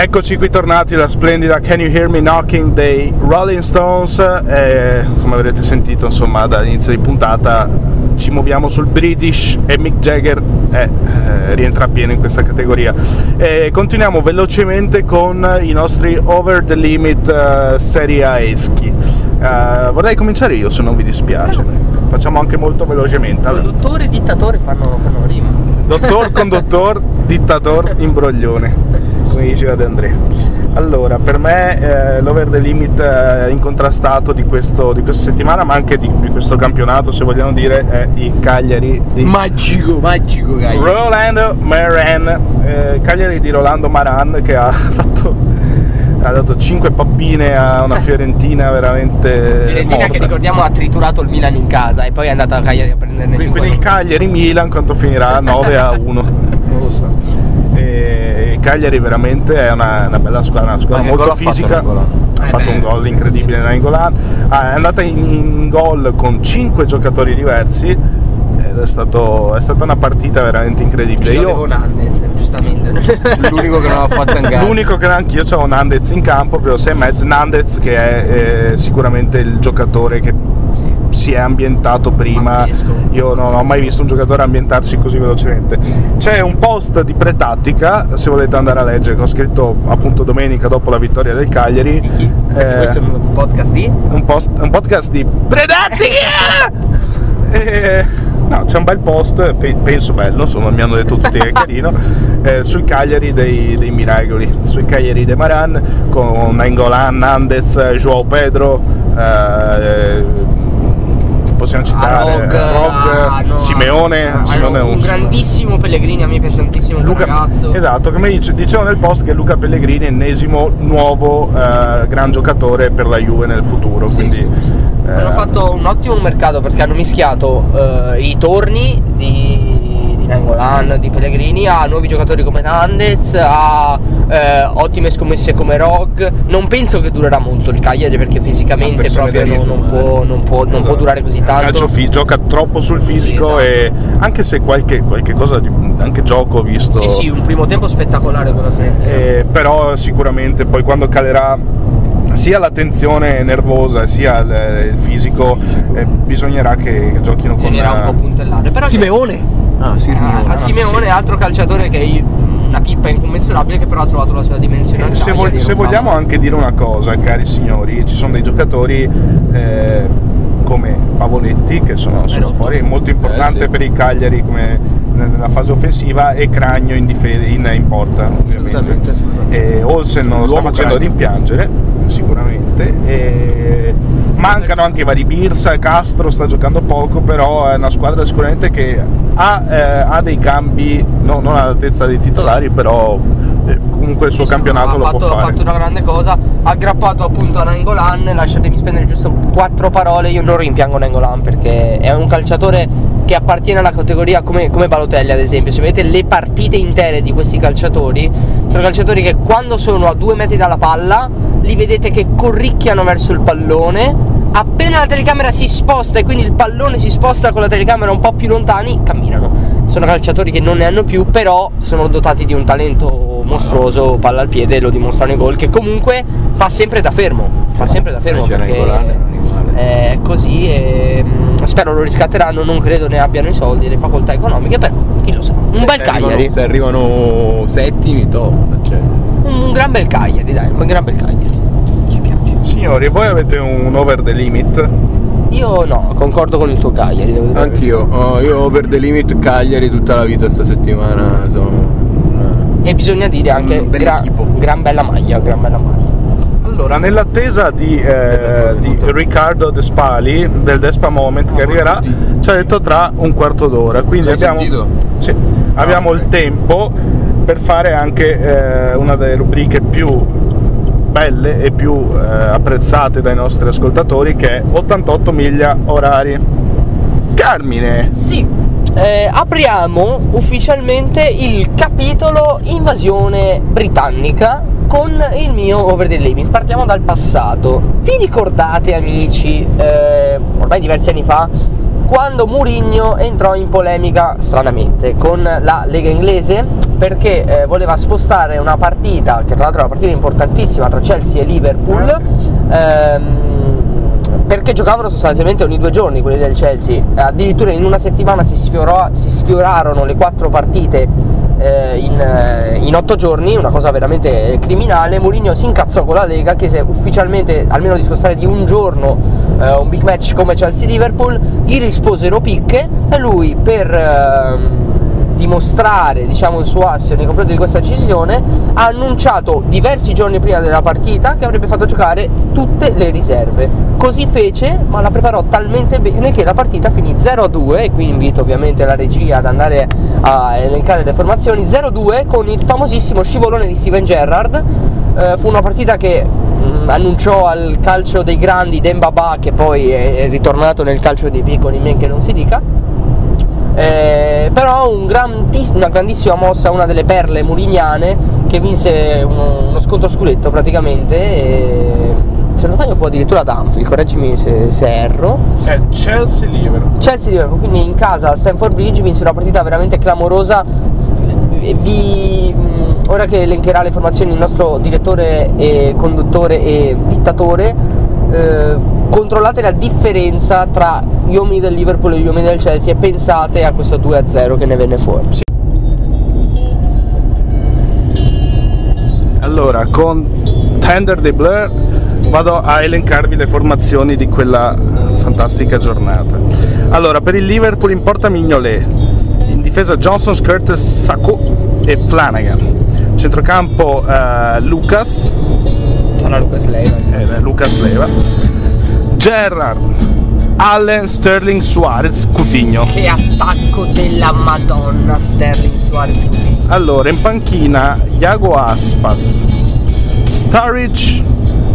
Eccoci qui tornati alla splendida Can You Hear Me Knocking dei Rolling Stones. Eh, come avrete sentito, insomma, dall'inizio di puntata ci muoviamo sul British e Mick Jagger eh, eh, rientra pieno in questa categoria. E continuiamo velocemente con i nostri Over the Limit eh, Serie A eschi. Eh, vorrei cominciare io, se non vi dispiace. Facciamo anche molto velocemente. Allora, Conduttore e dittatore fanno, fanno rima. Dottor, condottor, dittator, imbroglione. Come diceva De André. Allora, per me eh, l'over the limit eh, incontrastato di, questo, di questa settimana, ma anche di, di questo campionato, se vogliamo dire, è il Cagliari di Magico, magico, Cagliari. Rolando Maran, eh, Cagliari di Rolando Maran che ha fatto ha dato 5 pappine a una Fiorentina veramente Fiorentina morta. che ricordiamo ha triturato il Milan in casa e poi è andata a Cagliari a prenderne Quindi, 5 quindi il Cagliari Milan quanto finirà? 9 a 1. Il Cagliari veramente è una, una bella squadra, una squadra molto gol ha fatto fisica. Ha Eh fatto beh, un gol incredibile Nainggolan. Ah, è andata in, in gol con 5 giocatori diversi ed è, stato- è stata una partita veramente incredibile. Io Io- avevo Nannez, giustamente. L'unico che non ha fatto un cazzo. L'unico che anch'io avevo Nandez in campo, però sei mezzo Nandez che è eh, sicuramente il giocatore che si è ambientato prima. Pazzesco, Io non ho mai visto un giocatore ambientarsi così velocemente. C'è un post di pretattica, se volete andare a leggere, che ho scritto appunto domenica dopo la vittoria del Cagliari. Di chi? Perché Eh, questo è un podcast di un, post- un podcast di pretattica! E- no, c'è un bel post, pe- penso bello, insomma mi hanno detto tutti che è carino, eh, sui Cagliari dei, dei Miracoli, sui Cagliari dei Maran, con Nainggolan, Nandez, Joao Pedro, eh, possiamo citare, Rog, ah, no, Simeone, ah, Simeone no, un Urso. grandissimo Pellegrini, a me piace tantissimo Luca, ragazzo. esatto, come dice- dicevo nel post che Luca Pellegrini è ennesimo nuovo eh, gran giocatore per la Juve nel futuro, quindi eh, Hanno fatto un ottimo mercato perché hanno mischiato eh, i torni di Nangolan, di Pellegrini a nuovi giocatori come Nandez, a eh, ottime scommesse come Rog. Non penso che durerà molto il Cagliari perché fisicamente proprio non, non può, non può- non può durare così tanto. calcio fi- gioca troppo sul fisico Sì, esatto. e anche se qualche, qualche cosa di anche gioco ho visto Sì, sì, un primo tempo spettacolare con la Fiorentina. eh, però sicuramente poi quando calerà sia la tensione nervosa sia il, il fisico eh, bisognerà che, che giochino con Bisognerà un po' puntellare. Però Simeone. Ah, Simeone. Ah, Simeone è altro calciatore che è una pippa incommensurabile che però ha trovato la sua dimensione. Eh, se, vo- Cagliari, se vogliamo anche dire una cosa, cari signori, ci sono dei giocatori eh, come Pavoletti che sono, sono fuori, molto importante Eh, sì. per il Cagliari come nella fase offensiva e Cragno in, dife- in, in porta ovviamente. Assolutamente, assolutamente. E Olsen non lo sta facendo Cragno. rimpiangere sicuramente e mancano anche vari Birsa Castro sta giocando poco però è una squadra sicuramente che ha, eh, ha dei cambi no- non all'altezza dei titolari però eh, comunque il suo Sì, campionato ha lo fatto, può ha fare. fatto una grande cosa, ha aggrappato appunto a Nangolan, lasciatemi spendere giusto quattro parole, io non rimpiango Nangolan perché è un calciatore che appartiene alla categoria come, come Balotelli ad esempio, se vedete le partite intere di questi calciatori, sono calciatori che quando sono a due metri dalla palla li vedete che corricchiano verso il pallone, appena la telecamera si sposta e quindi il pallone si sposta con la telecamera un po' più lontani, camminano. Sono calciatori che non ne hanno più, però sono dotati di un talento mostruoso, palla al piede, lo dimostrano i gol, che comunque fa sempre da fermo. Fa sempre da fermo perché è così e mm, spero lo riscatteranno, non credo ne abbiano i soldi le facoltà economiche, però chi lo sa. Un bel Se arrivano- Cagliari, Se arrivano settimi, top. Cioè. un gran bel Cagliari, dai, un gran bel Cagliari. Ci piace. signori voi avete un over the limit Io no, concordo con il tuo Cagliari, devo dire. Anch'io. Oh, io over the limit Cagliari tutta la vita sta settimana. Sono... E bisogna dire anche Un bel gra- equipo. gran bella maglia, gran bella maglia. Allora, nell'attesa di, eh, di Riccardo Despali del Despa Moment che arriverà, ci ha detto tra un quarto d'ora. Quindi abbiamo, sì, abbiamo ok. il tempo per fare anche eh, una delle rubriche più belle e più eh, apprezzate dai nostri ascoltatori che è 88 miglia orari. Carmine! Sì, eh, apriamo ufficialmente il capitolo invasione britannica con il mio over the limit. Partiamo dal passato. Vi ricordate, amici, eh, ormai diversi anni fa, quando Mourinho entrò in polemica stranamente con la Lega inglese perché eh, voleva spostare una partita, che tra l'altro è una partita importantissima tra Chelsea e Liverpool. ehm, perché giocavano sostanzialmente ogni due giorni quelli del Chelsea, addirittura in una settimana si, sfiorò- si sfiorarono le quattro partite eh, in, eh, in otto giorni, una cosa veramente criminale. Mourinho si incazzò con la Lega, chiese ufficialmente almeno di spostare di un giorno eh, un big match come Chelsea-Liverpool, gli risposero picche e lui per... ehm, dimostrare diciamo, il suo assio nei confronti di questa decisione, ha annunciato diversi giorni prima della partita che avrebbe fatto giocare tutte le riserve. Così fece, ma la preparò talmente bene che la partita finì 0-2 e qui invito ovviamente la regia ad andare a elencare le formazioni 0-2 con il famosissimo scivolone di Steven Gerrard. Eh, fu una partita che mh, annunciò al calcio dei grandi Dembaba che poi è ritornato nel calcio dei piccoli, men che non si dica. Eh, però un grandis- una grandissima mossa, una delle perle murignane che vinse uno, uno scontro scudetto praticamente. E, se non sbaglio fu addirittura ad Anfield, correggimi se, se erro. È Chelsea-Liverpool. Chelsea Liverpool, quindi in casa a Stamford Bridge vinse una partita veramente clamorosa. Vi, mh, ora che elencherà le formazioni il nostro direttore e conduttore e dittatore, eh, controllate la differenza tra gli uomini del Liverpool e gli uomini del Chelsea e pensate a questo 2-0 che ne venne fuori. Allora, con Tender de Blur vado a elencarvi le formazioni di quella fantastica giornata. Allora, per il Liverpool in porta Mignolet, in difesa Johnson, Curtis, Sacco e Flanagan. Centrocampo eh, Lucas, Sarà Lucas Leiva. eh, Lucas Leva, Gerrard, Allen, Sterling, Suarez, Coutinho. Che attacco della Madonna Sterling Suarez Coutinho. Allora, in panchina Iago Aspas, Sturridge,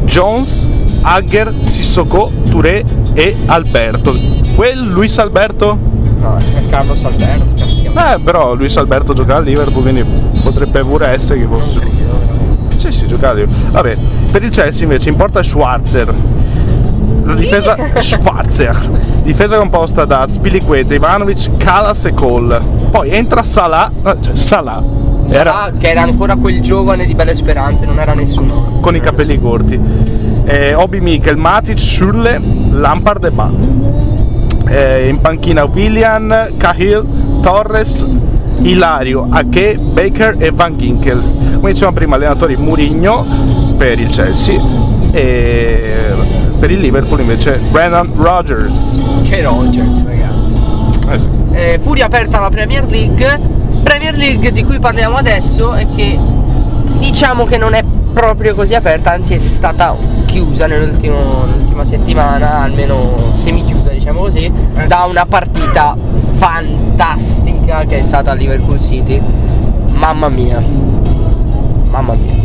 Jones, Agger, Sissoko, Touré e Alberto. Quel Luis Alberto? No, è Carlos Alberto. Eh, però Luis Alberto gioca al Liverpool, quindi potrebbe pure essere che fosse... Sì, sì, gioca al Liverpool. Vabbè, per il Chelsea invece in porta Schwarzer. La difesa Schwarzer. Difesa composta da Spiliqueta, Ivanovic, Kalas e Cole. Poi entra Salah, eh, cioè Salah. Sarà che era ancora quel giovane di belle speranze, non era nessuno. con i capelli corti. Eh, Obi Mikel, Matic, Schürrle, Lampard e Ba. Eh, in panchina William, Cahill, Torres, Ilario, Ake, Baker e Van Ginkel. Come dicevamo prima, allenatori Murigno per il Chelsea e per il Liverpool invece Brennan Rodgers. Che Rogers, ragazzi. Eh sì. Eh, furia aperta la Premier League. Premier League di cui parliamo adesso è che diciamo che non è proprio così aperta, anzi è stata chiusa nell'ultima settimana, almeno semi-chiusa diciamo così, da una partita fantastica che è stata Liverpool City. Mamma mia. Mamma mia.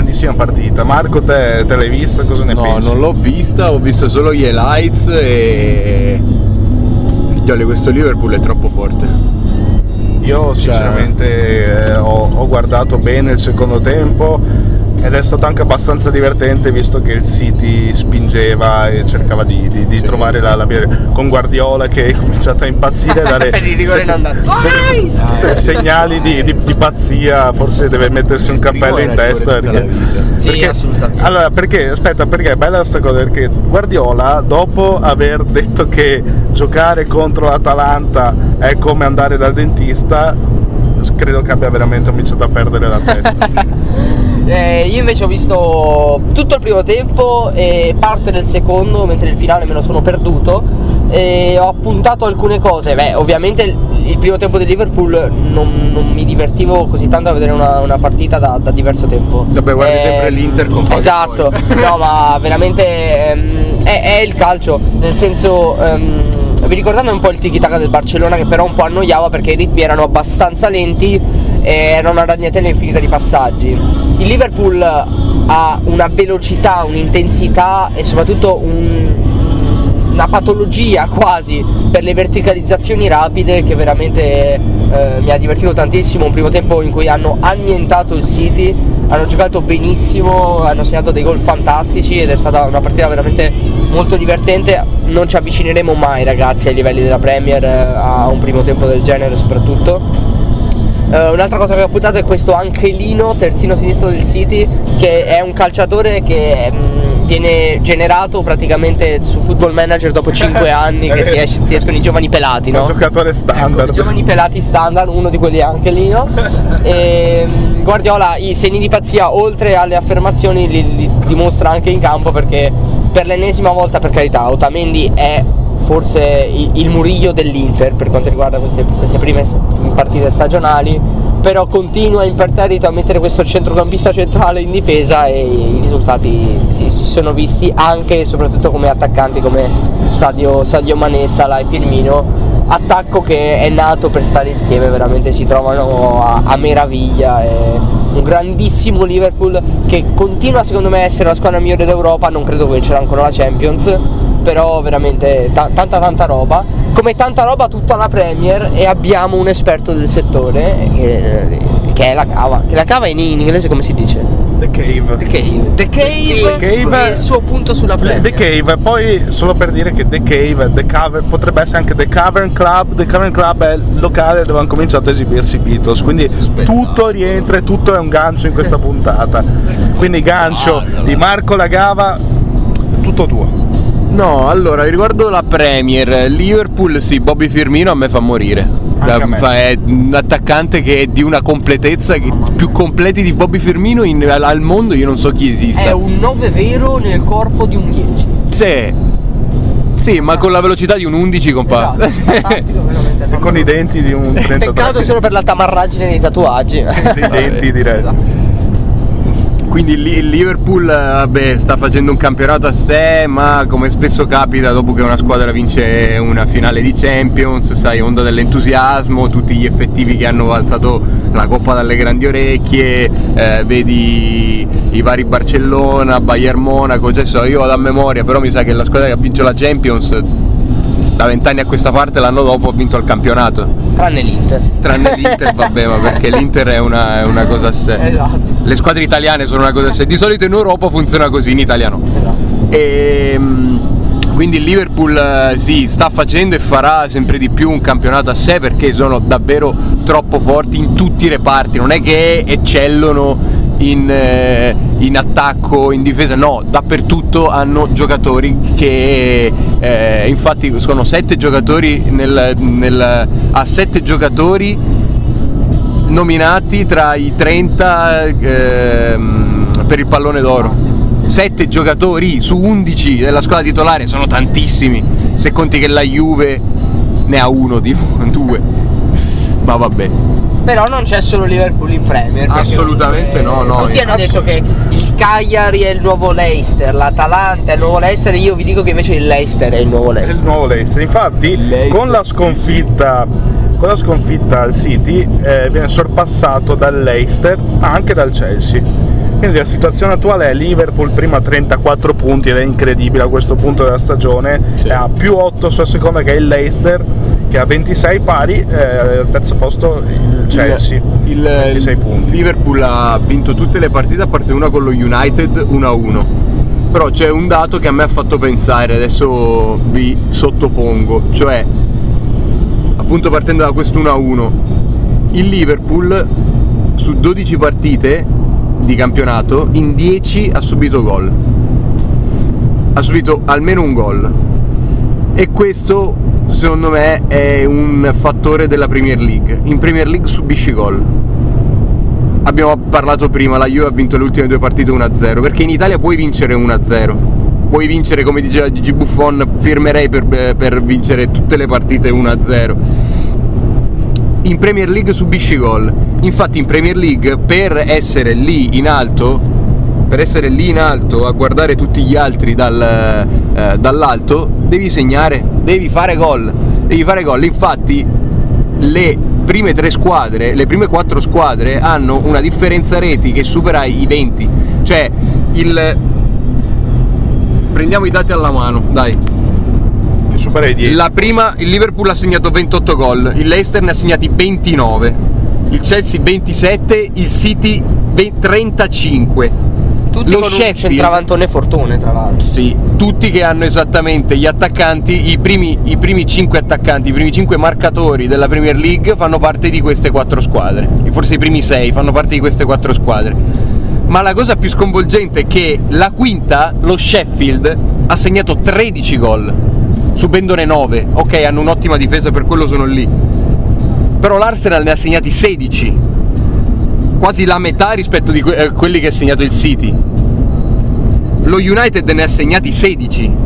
Grandissima partita. Marco, te, te l'hai vista? Cosa ne No, pensi? non l'ho vista, ho visto solo gli highlights e... Figlioli, questo Liverpool è troppo forte. Io sinceramente eh, ho, ho guardato bene il secondo tempo ed è stato anche abbastanza divertente visto che il City spingeva e cercava di, di- di Sì. trovare la, la via con Guardiola che è cominciato a impazzire a dare rigore non dato. se- se- segnali di, di- pazzia forse deve mettersi un cappello in testa perché. Sì, perché- assolutamente. allora perché aspetta perché è bella questa cosa perché Guardiola dopo aver detto che giocare contro l'Atalanta è come andare dal dentista credo che abbia veramente cominciato a perdere la testa Eh, io invece ho visto tutto il primo tempo e parte del secondo, mentre il finale me lo sono perduto. E ho appuntato alcune cose. Beh, ovviamente il, primo tempo del Liverpool non, non mi divertivo così tanto a vedere una, una partita da, da diverso tempo. Vabbè, guardi Ehm, sempre l'Inter con Esatto, no, ma veramente ehm, è, è il calcio. Nel senso. ehm, vi ricordate un po' il tiki-taka del Barcellona che però un po' annoiava perché i ritmi erano abbastanza lenti era una ragnatela infinita di passaggi. Il Liverpool ha una velocità, un'intensità e soprattutto un- una patologia quasi per le verticalizzazioni rapide che veramente eh, mi ha divertito tantissimo. Un primo tempo in cui hanno annientato il City, hanno giocato benissimo, hanno segnato dei gol fantastici ed è stata una partita veramente molto divertente. Non ci avvicineremo mai ragazzi ai livelli della Premier eh, a un primo tempo del genere soprattutto. Eh, un'altra cosa che ho puntato è questo Angelino, terzino sinistro del City, che è un calciatore che mm, viene generato praticamente su Football Manager dopo 5 anni, che ti, es- ti escono i giovani pelati, un no? giocatore Ecco, i standard giovani pelati standard, uno di quelli è Angelino. e mm, Guardiola i segni di pazzia, oltre alle affermazioni, li, li dimostra anche in campo perché per l'ennesima volta, per carità, Otamendi è forse il, il Murillo dell'Inter per quanto riguarda queste, queste prime partite stagionali, però continua imperterrito a mettere questo centrocampista centrale in difesa e i risultati si sono visti anche e soprattutto come attaccanti come Sadio, Sadio Mané, Salah Firmino. Attacco che è nato per stare insieme, veramente si trovano a, a meraviglia. Un grandissimo Liverpool che continua secondo me a essere la squadra migliore d'Europa, non credo vincerà ancora la Champions, però veramente ta- tanta tanta roba. Come tanta roba tutta la Premier e abbiamo un esperto del settore che, che è la cava. Che la cava in, in inglese come si dice? The Cave. The Cave. The Cave, The Cave è il suo punto sulla Premier. The Cave, poi solo per dire che The Cave, The Cavern, potrebbe essere anche The Cavern Club. The Cavern Club è il locale dove hanno cominciato a esibirsi i Beatles, quindi tutto rientra e tutto è un gancio in questa puntata. Quindi gancio di Marco Lagava, tutto tuo. No, allora riguardo la Premier, Liverpool sì, Bobby Firmino a me fa morire. Da- fa- È un attaccante che è di una completezza che più completi di Bobby Firmino in- al, al mondo io non so chi esista. È un 9 vero nel corpo di un 10. Sì. Sì, ma con la velocità di un 11 compa. Esatto, fantastico, veramente. E con i denti di un 33. Peccato solo per la tamarragine dei tatuaggi. dei denti direi. Esatto. Quindi il Li- il Liverpool eh, vabbè, sta facendo un campionato a sé, ma come spesso capita dopo che una squadra vince una finale di Champions, sai, onda dell'entusiasmo, tutti gli effettivi che hanno alzato la coppa dalle grandi orecchie, eh, vedi i vari Barcellona, Bayern Monaco, cioè so, io vado a memoria, però mi sa che la squadra che ha vinto la Champions da vent'anni a questa parte l'anno dopo ha vinto il campionato. Tranne l'Inter. Tranne l'Inter, vabbè, ma perché l'Inter è una, è una cosa a sé. Esatto. Le squadre italiane sono una cosa a sé. Di solito in Europa funziona così, in Italia no. Esatto. E, mm, quindi il Liverpool eh, sì, sta facendo e farà sempre di più un campionato a sé perché sono davvero troppo forti in tutti i reparti. Non è che eccellono in, eh, in attacco, in difesa, no, dappertutto hanno giocatori che eh, infatti sono sette giocatori nel, nel- a sette giocatori nominati tra i 30 ehm, per il pallone d'oro. 7 giocatori su 11 della squadra titolare sono tantissimi. Se conti che la Juve ne ha uno di due. Ma vabbè. Però non c'è solo Liverpool in Premier. Assolutamente comunque no, no, Tutti hanno detto che il Cagliari è il nuovo Leicester, l'Atalanta è il nuovo Leicester, io vi dico che invece il Leicester è il nuovo È il Leicester. nuovo Leicester. Infatti, Leicester, con la sì. sconfitta, con la sconfitta al City eh, viene sorpassato dal Leicester, ma anche dal Chelsea. Quindi la situazione attuale è Liverpool prima a 34 punti ed è incredibile a questo punto della stagione, Sì. è a più 8 sulla seconda che è il Leicester che ha 26 pari, eh, al terzo posto il Chelsea, Il, il- 26 il punti. Liverpool ha vinto tutte le partite a parte una con lo United 1-1. Però c'è un dato che a me ha fatto pensare, adesso vi sottopongo, cioè appunto partendo da questo 1-1, il Liverpool su 12 partite di campionato in 10 ha subito gol. Ha subito almeno un gol. E questo secondo me è un fattore della Premier League. In Premier League subisci gol. Abbiamo parlato prima, la Juve ha vinto le ultime due partite 1-0, perché in Italia puoi vincere 1-0. Puoi vincere, come diceva Gigi Buffon, firmerei per, per vincere tutte le partite 1-0 in Premier League subisci gol. Infatti in Premier League per essere lì in alto, per essere lì in alto a guardare tutti gli altri dal, eh, dall'alto, devi segnare, devi fare gol. Devi fare gol. Infatti le prime tre squadre, le prime quattro squadre hanno una differenza reti che supera i 20. Cioè il prendiamo i dati alla mano, dai. che supera i 10. La prima, il Liverpool ha segnato 28 gol, il Leicester ne ha segnati 29, il Chelsea 27, il City ve- 35. Tutti Lo con Sheffield- centravantone fortune, tra l'altro. Sì, tutti che hanno esattamente gli attaccanti, i primi, i primi 5 attaccanti, i primi 5 marcatori della Premier League fanno parte di queste quattro squadre. Forse i primi 6 fanno parte di queste quattro squadre. Ma la cosa più sconvolgente è che la quinta, lo Sheffield, ha segnato 13 gol, subendone 9. Ok, hanno un'ottima difesa, per quello sono lì. Però l'Arsenal ne ha segnati 16, quasi la metà rispetto a quelli che ha segnato il City. Lo United ne ha segnati 16.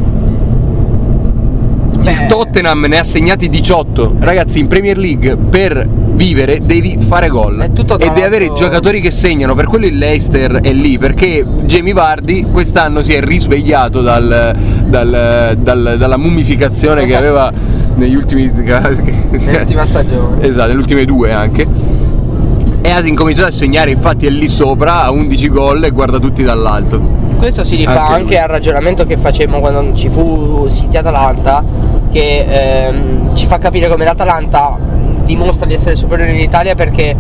Il Tottenham ne ha segnati 18. Ragazzi, in Premier League per vivere devi fare gol. E devi avere giocatori che segnano. Per quello il Leicester è lì. Perché Jamie Vardy quest'anno si è risvegliato dal- dal- dal- dalla mummificazione che aveva negli ultimi. Nell'ultima stagione. Esatto, nelle ultime due anche. E ha incominciato a segnare, infatti è lì sopra, a 11 gol e guarda tutti dall'alto. Questo si rifà Anche anche, al ragionamento che facemmo quando ci fu City Atalanta, che ehm, ci fa capire come l'Atalanta dimostra di essere superiore in Italia perché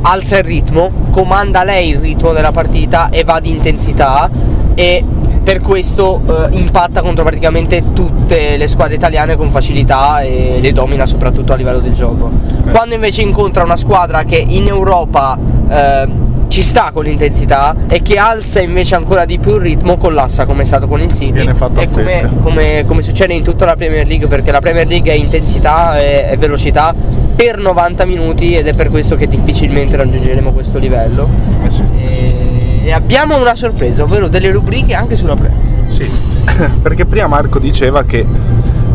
alza il ritmo, comanda lei il ritmo della partita e va di intensità e per questo eh, impatta contro praticamente tutte le squadre italiane con facilità e le domina soprattutto a livello del gioco. Quando invece incontra una squadra che in Europa eh, ci sta con l'intensità e che alza invece ancora di più il ritmo, collassa come è stato con il City Viene fatto a e come, come- come succede in tutta la Premier League perché la Premier League è intensità e, e velocità per 90 minuti ed è per questo che difficilmente raggiungeremo questo livello. Eh sì, eh sì. E, e abbiamo una sorpresa, ovvero delle rubriche anche sulla Premier. Sì, perché prima Marco diceva che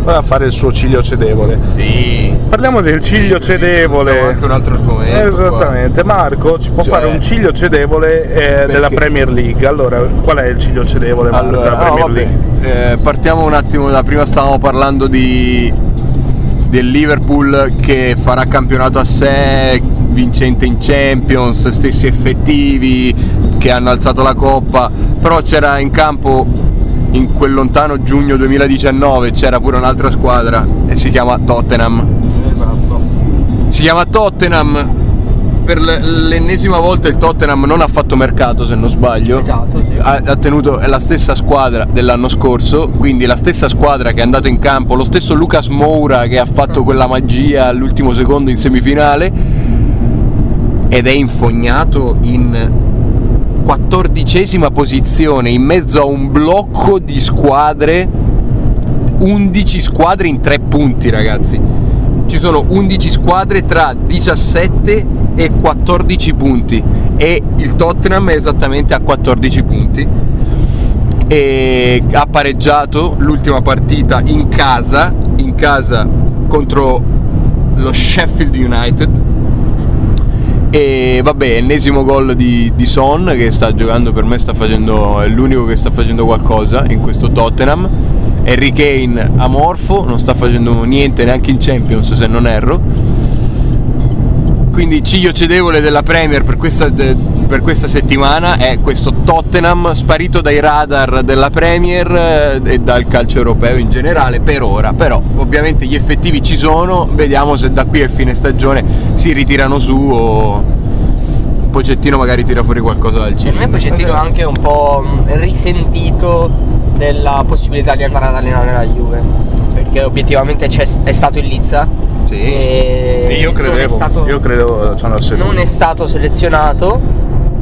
voleva fare il suo ciglio cedevole. Sì. Parliamo del ciglio cedevole. anche un altro argomento. Esattamente, Marco ci può Cioè- fare un ciglio cedevole eh, della Premier League. Allora, qual è il ciglio cedevole Marco, Allora, della Premier vabbè, League? eh, partiamo un attimo da prima stavamo parlando di del Liverpool che farà campionato a sé, vincente in Champions, stessi effettivi che hanno alzato la coppa, però c'era in campo in quel lontano giugno 2019 c'era pure un'altra squadra e si chiama Tottenham. Si chiama Tottenham. Per l'ennesima volta il Tottenham non ha fatto mercato se non sbaglio Esatto, sì. ha, ha tenuto la stessa squadra dell'anno scorso, quindi la stessa squadra che è andato in campo, lo stesso Lucas Moura che ha fatto quella magia all'ultimo secondo in semifinale ed è infognato in quattordicesima posizione in mezzo a un blocco di squadre 11 squadre in 3 punti ragazzi ci sono 11 squadre tra 17 e 14 punti e il Tottenham è esattamente a 14 punti e ha pareggiato l'ultima partita in casa in casa contro lo Sheffield United e vabbè ennesimo gol di, di Son che sta giocando per me sta facendo è l'unico che sta facendo qualcosa in questo Tottenham Harry Kane amorfo non sta facendo niente neanche in Champions se non erro. Quindi ciglio cedevole della Premier per questa, per questa settimana è questo Tottenham sparito dai radar della Premier eh, e dal calcio europeo in generale per ora, però ovviamente gli effettivi ci sono, vediamo se da qui a fine stagione si ritirano su o Pocettino magari tira fuori qualcosa dal Per me. Pocettino è anche un po' risentito della possibilità di andare ad allenare la Juve perché obiettivamente c'è, è stato in Lizza Sì. e io non è credevo, stato- io credevo lui. non è stato selezionato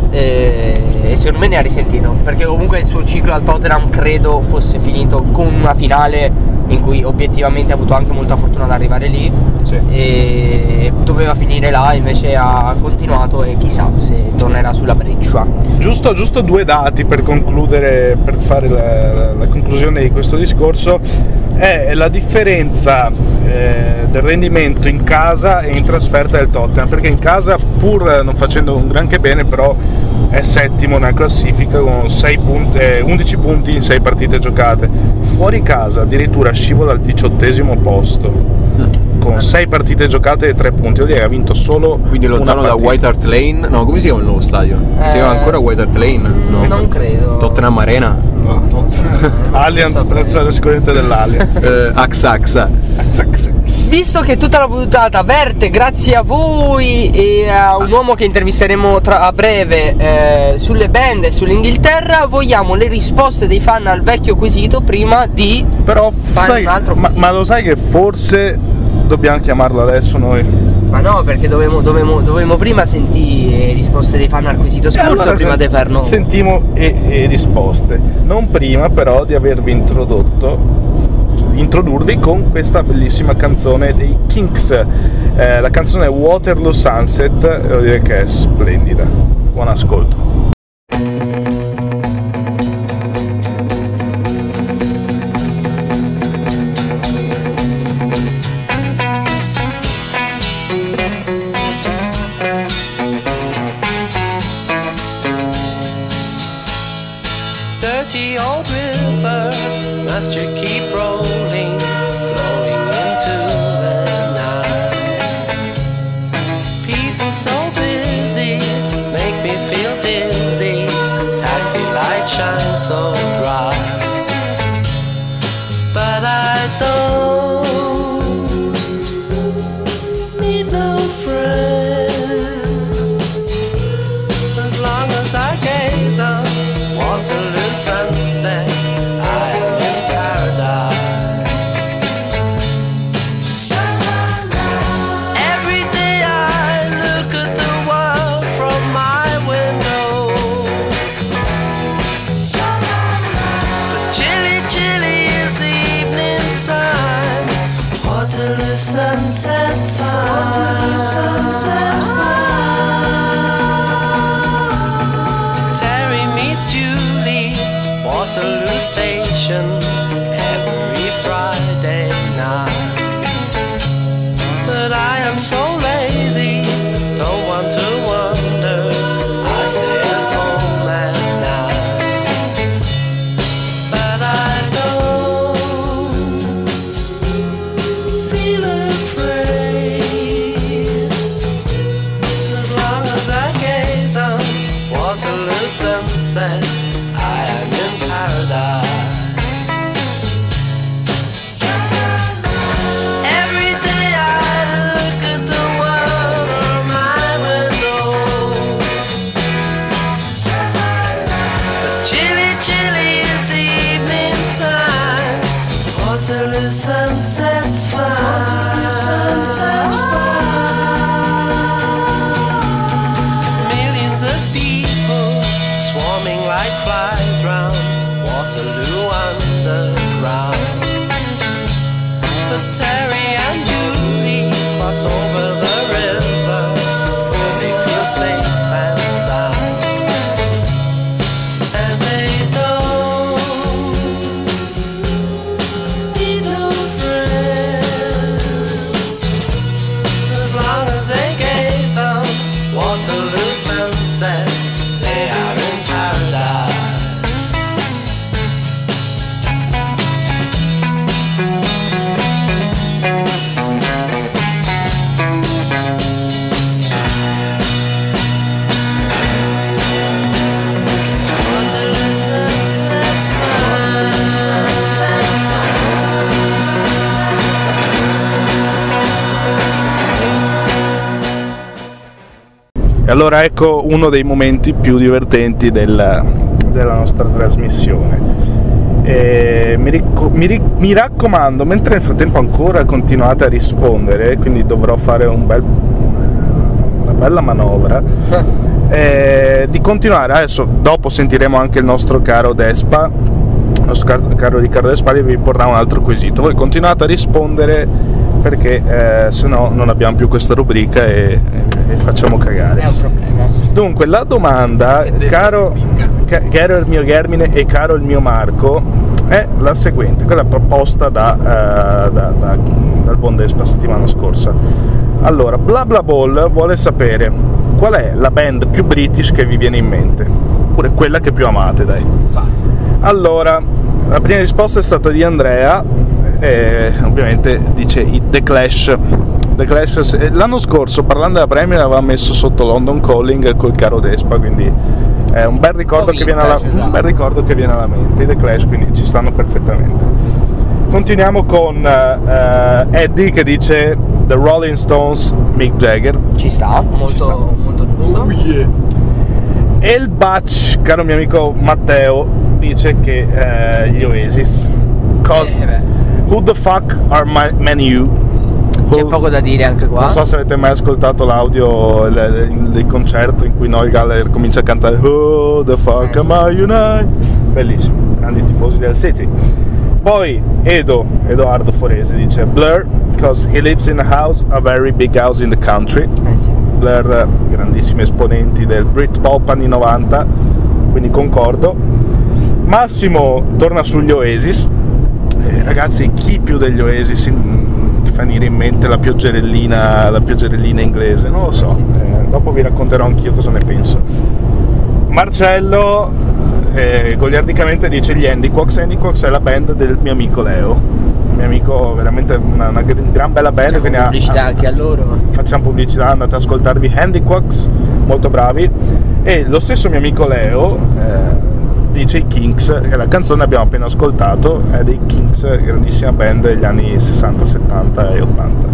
e, e secondo me ne ha risentito perché comunque il suo ciclo al Tottenham credo fosse finito con una finale in cui obiettivamente ha avuto anche molta fortuna ad arrivare lì. Sì. e doveva finire là invece ha continuato e chissà se tornerà sulla breccia. Giusto, giusto due dati per concludere, per fare la, la conclusione di questo discorso, è la differenza eh, del rendimento in casa e in trasferta del Tottenham, perché in casa pur non facendo un granché bene però è settimo nella classifica con punti- eh, 11 punti in 6 partite giocate, fuori casa addirittura scivola al diciottesimo posto con 6 partite giocate e 3 punti, vuol dire che ha vinto solo Quindi lontano da. White Hart Lane, no come si chiama il nuovo stadio? Si Eh, chiama ancora White Hart Lane? No. non credo. Tottenham Arena? Allianz, traccia scorrente dell'Allianz. Eh, Axaxa. Visto che tutta la puntata verte grazie a voi e a un uomo che intervisteremo tra- a breve eh, sulle band e sull'Inghilterra, vogliamo le risposte dei fan al vecchio quesito prima di... Però Fai sai, un altro ma, ma lo sai che forse dobbiamo chiamarlo adesso noi? Ma no, perché dovevamo, dovevamo- dovevamo prima sentire le risposte dei fan al quesito E scorso allora prima sen- di far nuovo. Sentimo e, e risposte. Non prima però di avervi introdotto introdurvi con questa bellissima canzone dei Kinks. Eh, la canzone Waterloo Sunset, devo dire che è splendida. Buon ascolto. Allora ecco uno dei momenti più divertenti del- della nostra trasmissione. Mi, ricco- mi ri- mi raccomando, mentre nel frattempo ancora continuate a rispondere, quindi dovrò fare un bel- una bella manovra, eh, di continuare. Adesso dopo sentiremo anche il nostro caro Despa, il nostro car- caro Riccardo Despa, e vi porrà un altro quesito. Voi continuate a rispondere perché eh, se no non abbiamo più questa rubrica e, e facciamo cagare. È un problema. Dunque, la domanda, caro, ca- caro il mio Germine e caro il mio Marco, è la seguente, quella proposta da, eh, da- da- dal buon Despa settimana scorsa. Allora, Bla Bla Ball vuole sapere qual è la band più british che vi viene in mente, oppure quella che più amate, dai. Allora, la prima risposta è stata di Andrea, e ovviamente dice The Clash. The Clash l'anno scorso parlando della Premier aveva messo sotto London Calling col caro Despa, quindi è un bel ricordo, po' che viene, alla, vintage, un bel esatto. ricordo che viene alla mente. I The Clash quindi ci stanno perfettamente. Continuiamo con eh, Eddie che dice The Rolling Stones, Mick Jagger. Ci sta, molto, sta. molto giusto. Oh yeah. E il Batch, caro mio amico Matteo, dice che eh, gli Oasis. Cause Eh, who the fuck are my menu? C'è poco da dire anche qua. Non so se avete mai ascoltato l'audio del concerto in cui Noel Gallagher comincia a cantare Who the fuck Eh, am. I United? Bellissimo, grandi tifosi del City. Poi Edo, Edoardo Forese dice Blur, because he lives in a house, a very big house in the country. Eh sì. Blur, grandissimi esponenti del Britpop anni 90, quindi concordo. Massimo torna sugli Oasis. Eh, ragazzi, chi più degli Oasis in- venire in mente la pioggerellina, la pioggerellina inglese? Non lo so, eh, dopo vi racconterò anch'io cosa ne penso. Marcello eh, goliardicamente dice gli Handiquox. Handiquox è la band del mio amico Leo. Il mio amico veramente una, una gr- gran bella band. Facciamo quindi pubblicità ha- anche a loro. facciamo pubblicità, andate ad ascoltarvi Handiquox, molto bravi. E lo stesso mio amico Leo eh, dice i Kinks, che la canzone abbiamo appena ascoltato è dei Kinks, grandissima band degli anni 60, 70 e 80.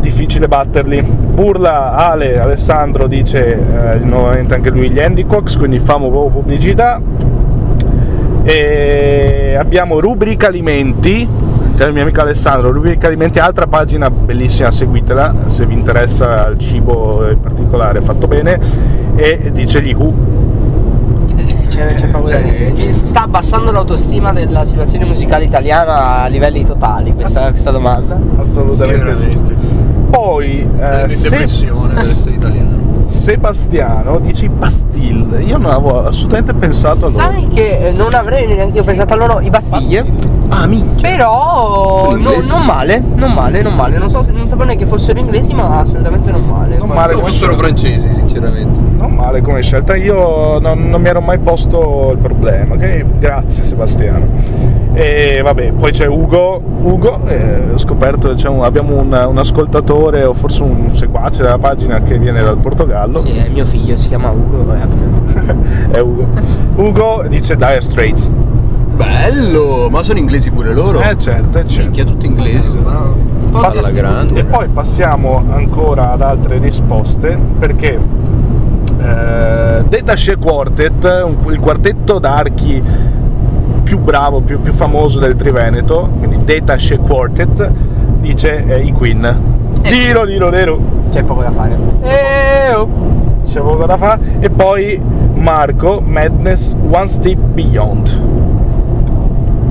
Difficile batterli. Burla Ale Alessandro dice eh, nuovamente anche lui gli Handiquox, quindi famo pubblicità. E abbiamo rubrica alimenti, cioè il mio amico Alessandro, rubrica alimenti, altra pagina bellissima, seguitela se vi interessa il cibo in particolare, fatto bene. E dice gli Who. Eh, C'è, c'è paura di dire. Mi sta abbassando l'autostima della situazione musicale italiana a livelli totali questa, questa domanda. Assolutamente sì. Poi eh, se- depressione dell'essere italiano. Sebastiano dice i Bastille. Io non avevo assolutamente pensato a loro. Sai che eh, non avrei neanche io pensato a loro i Bastiglie, Ah, minchia. però no- non male, non male, non male. Non, so, se- non sapevo neanche fossero inglesi, ma assolutamente non male. Non male. Pensavo fossero francesi, sinceramente. Non male come scelta, io non, non mi ero mai posto il problema. ok? Grazie Sebastiano. E vabbè, poi c'è Ugo. Ugo, eh, ho scoperto un- abbiamo un, un ascoltatore o forse un seguace della pagina che viene dal Portogallo. Sì, è mio figlio, si chiama Ugo. è Ugo. Ugo dice Dire Straits. Bello! Ma sono inglesi pure loro? Eh certo, eh, certo. Minchia, tutti inglesi. Un po' Passa- alla grande. E poi passiamo ancora ad altre risposte perché eh, Detaché Quartet, un- il quartetto d'archi più bravo, più, più famoso del Triveneto, quindi Detaché Quartet, dice eh, i Queen. Diro, diro, diro. C'è poco da fare. Eh, oh. C'è poco da fare. E poi Marco, Madness One Step Beyond.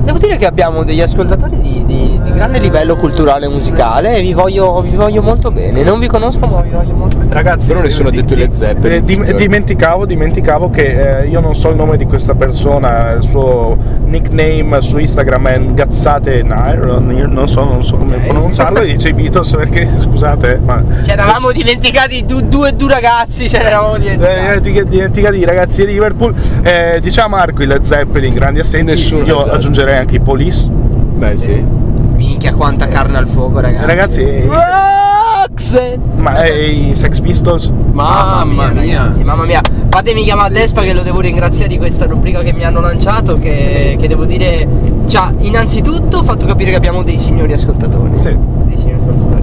Devo dire che abbiamo degli ascoltatori di, di- di grande livello culturale e musicale e vi voglio, vi voglio molto bene. Non vi conosco, ma vi voglio molto bene. Ragazzi, Però nessuno ha di- detto di- Led Zeppelin, eh, dimenticavo, dimenticavo che eh, io non so il nome di questa persona, il suo nickname su Instagram è Gazzate Nair, io non so, non so come Ok. pronunciarlo, e dice i Beatles perché scusate, ma Ci eravamo dimenticati du- due, due ragazzi, ce ne eravamo eh, dimenticati. dimentica- dimenticati i ragazzi di Liverpool. Eh, diciamo Marco i Led Zeppelin, grandi assenti, Nessuno, io esatto. aggiungerei anche i Police. Beh, sì. Minchia quanta carne al fuoco, ragazzi. Ragazzi, eh, Roxanne. ma eh, i Sex Pistols? Mamma mia. ragazzi, mamma mia. Fatemi chiamare Despa che lo devo ringraziare di questa rubrica che mi hanno lanciato. Che, che devo dire. Ci ha innanzitutto fatto capire che abbiamo dei signori ascoltatori. Sì. Dei signori ascoltatori.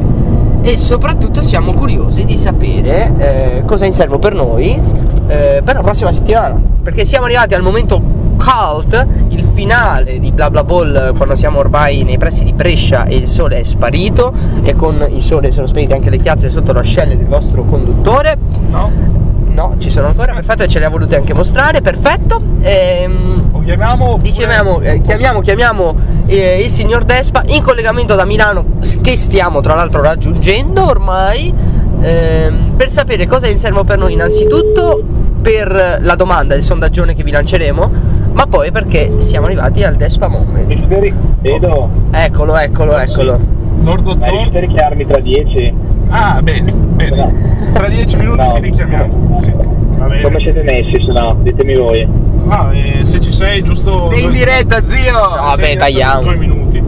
E soprattutto siamo curiosi di sapere eh, cosa è in serbo per noi eh, per la prossima settimana. Perché siamo arrivati al momento cult, il finale di Bla Bla Ball quando siamo ormai nei pressi di Brescia e il sole è sparito e con il sole sono sparite anche le chiazze sotto le ascelle del vostro conduttore. No? No, ci sono ancora, perfetto, ce le ha volute anche mostrare, perfetto. Ehm, O chiamiamo? Dicevamo, eh, chiamiamo, chiamiamo eh, il signor Despa in collegamento da Milano, che stiamo tra l'altro raggiungendo ormai, ehm, per sapere cosa è in serbo per noi innanzitutto per la domanda del sondaggione che vi lanceremo, ma poi perché siamo arrivati al Despa Moment. Riuscite Vedo, Eccolo, eccolo, eccolo. Dottor? riuscite a richiamarmi tra dieci? Ah, bene, bene. Tra dieci minuti No. ti richiamiamo. Sì. Va bene. Come siete messi, se no? Ditemi voi. Ah, eh, se ci sei, giusto. Sei in diretta, zio! se Vabbè, dietro tagliamo. Due minuti.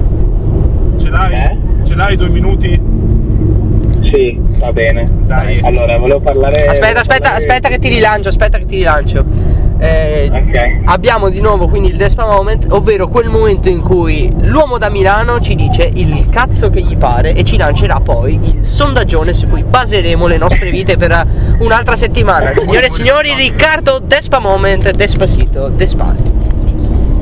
Ce l'hai? Eh? Ce l'hai due minuti? Sì, va bene. Dai. Allora, volevo parlare... Aspetta, aspetta, parlare- aspetta che ti rilancio, aspetta che ti rilancio. Eh, Ok. abbiamo di nuovo quindi il Despa Moment, ovvero quel momento in cui l'uomo da Milano ci dice il cazzo che gli pare e ci lancerà poi il sondaggione su cui baseremo le nostre vite per un'altra settimana. Signore e signori, Riccardo Despa Moment, Despacito, Despare.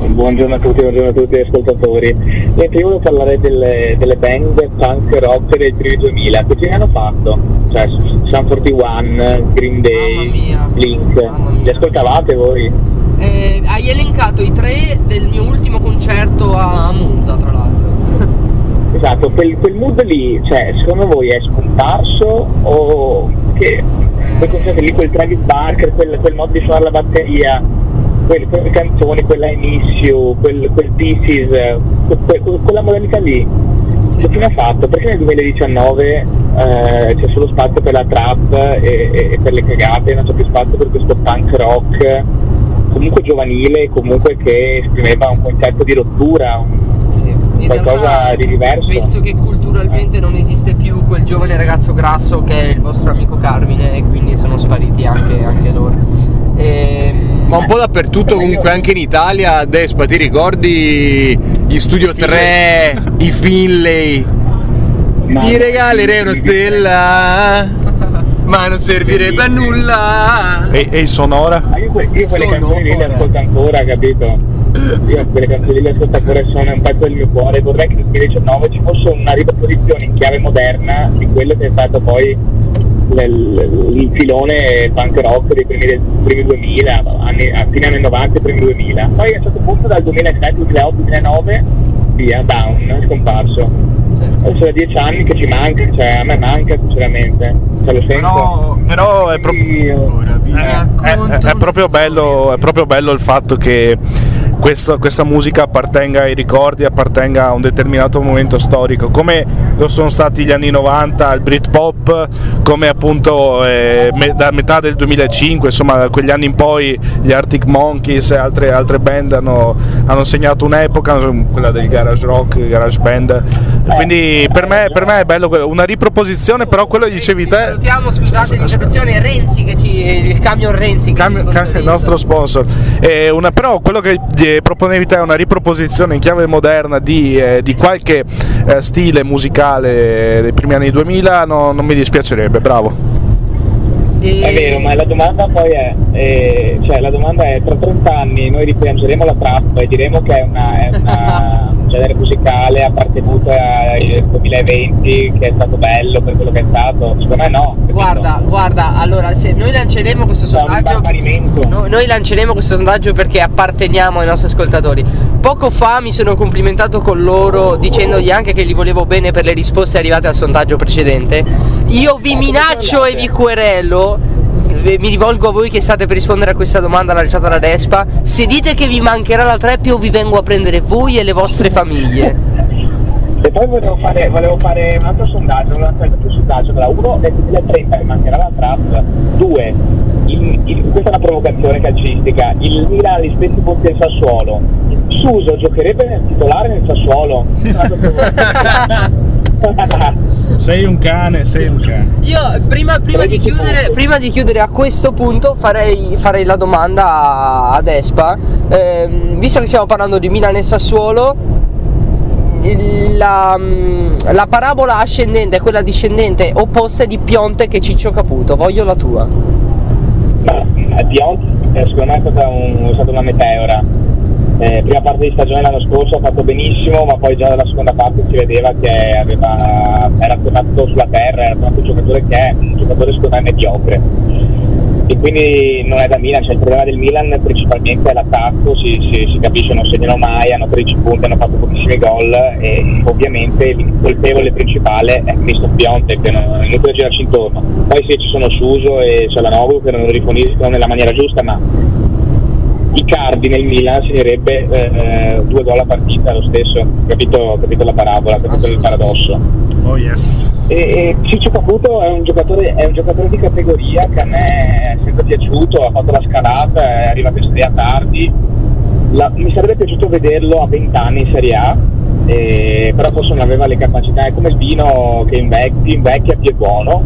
Buongiorno a tutti, buongiorno a tutti gli ascoltatori. Niente, io volevo parlare delle, delle band punk rock dei primi 2000. Che fine hanno fatto? Cioè, Sun 41, Green Day. Blink. Li ascoltavate voi? Eh, hai elencato i tre del mio ultimo concerto a Monza, tra l'altro. Esatto, quel, quel mood lì, cioè, secondo voi è scomparso o che quel concerto lì, quel Travis Barker, quel, quel modo di suonare la batteria, quel- quelle canzoni, quella Inissio, quel, quel Pieces, que- que- quella modalità lì, che fine ha fatto? Perché nel 2019 eh, c'è solo spazio per la trap e, e- e per le cagate, non c'è più spazio per questo punk rock comunque giovanile, comunque che esprimeva un concetto di rottura, un- Sì. Qualcosa di diverso. Penso che culturalmente non esiste più quel giovane ragazzo grasso che è il vostro amico Carmine e quindi sono spariti anche, anche loro. Ehm, Ma un po' dappertutto, comunque anche in Italia, Despa, ti ricordi gli Studio 3, i Finlay? ma- Ti regalerei una stella, ma non servirebbe a nulla. E, e sonora? Ma io, que- io quelle Sono canzoni le ascolto ancora, capito? Io quelle canzoni le ascolto ancora e sono un pezzo del mio cuore. Vorrei che nel 2019 ci fosse una riproposizione in chiave moderna di quello che è stato poi il filone punk rock dei primi, dei primi 2000, anni, a fine anni 90 e primi 2000. Poi a un certo punto dal 2007, 2008, 2009, via, down, è scomparso. sì. Adesso da dieci anni che ci manca, cioè a me manca sinceramente, cioè, lo sento. Però, però è proprio... Io- Ora vi Eh, è, è proprio bello, è proprio bello il fatto che questo- questa musica appartenga ai ricordi, appartenga a un determinato momento storico, come lo sono stati gli anni 90, il Britpop, come appunto eh, me- da metà del 2005, insomma da quegli anni in poi gli Arctic Monkeys e altre, altre band hanno, hanno segnato un'epoca, quella del garage rock, garage band. Quindi per me, per me è bello una riproposizione, però quello che dicevi te... Salutiamo, scusate l'interruzione, Renzi che ci. il camion Renzi che Cam- cam- il nostro sponsor. Eh, una- però quello che eh, proponevi te una riproposizione in chiave moderna di, eh, di qualche eh, stile musicale dei primi anni 2000 no- non mi dispiacerebbe, bravo. E- È vero, ma la domanda poi è, eh, cioè la domanda è tra 30 anni noi ripiangeremo la trap e diremo che è, una, è una- un genere musicale appartenuto al 2020 che è stato bello per quello che è stato? Secondo me no. Guarda, guarda, allora se noi lanceremo questo sondaggio. no- noi lanceremo questo sondaggio perché apparteniamo ai nostri ascoltatori. Poco fa mi sono complimentato con loro dicendogli anche che gli volevo bene per le risposte arrivate al sondaggio precedente. Io vi minaccio e vi querelo. V- Mi rivolgo a voi che state per rispondere a questa domanda lanciata da Despa. Se dite che vi mancherà la trap, io vi vengo a prendere voi e le vostre famiglie. E poi volevo fare, volevo fare un altro sondaggio, un altro sondaggio, allora uno nel 2030 che mancherà la trap, due, il- il- questa è una provocazione calcistica, il Milan ha gli stessi punti del Sassuolo, Suso giocherebbe nel titolare nel Sassuolo? Sei un cane, sei un cane. Io prima, prima di, 13 chiudere, prima di chiudere a questo punto farei, farei la domanda ad Espa. Ehm, visto che stiamo parlando di Milan e Sassuolo, la, mm, la parabola ascendente e quella discendente opposta è di Pionte che Ciccio Caputo. Voglio la tua. Ma eh, Pionte eh, secondo me è stata, un- è stata una meteora. Eh, prima parte di stagione l'anno scorso ha fatto benissimo, ma poi già dalla seconda parte si vedeva che aveva, era tornato sulla terra, era tornato un giocatore che è un giocatore secondo me mediocre. E quindi non è da Milan, cioè il problema del Milan principalmente è l'attacco, si, si- si capisce, non segnano mai, hanno 13 punti, hanno fatto pochissimi gol e ovviamente il colpevole principale è Cristo Pionte che non è inutile girarci intorno. Poi sì ci sono Suso e Cialanoglu che non riforniscono nella maniera giusta, ma Icardi nel Milan segnerebbe eh, due gol a partita lo stesso, capito, capito la parabola, capito il paradosso. Oh yes. E, e Ciccio Caputo è un, giocatore, è un giocatore di categoria che a me è sempre piaciuto, ha fatto la scalata, è arrivato in Serie A tardi. La- mi sarebbe piaciuto vederlo a 20 anni in Serie A, eh, però forse non aveva le capacità, è come il vino che invecchia, invecchia più è buono.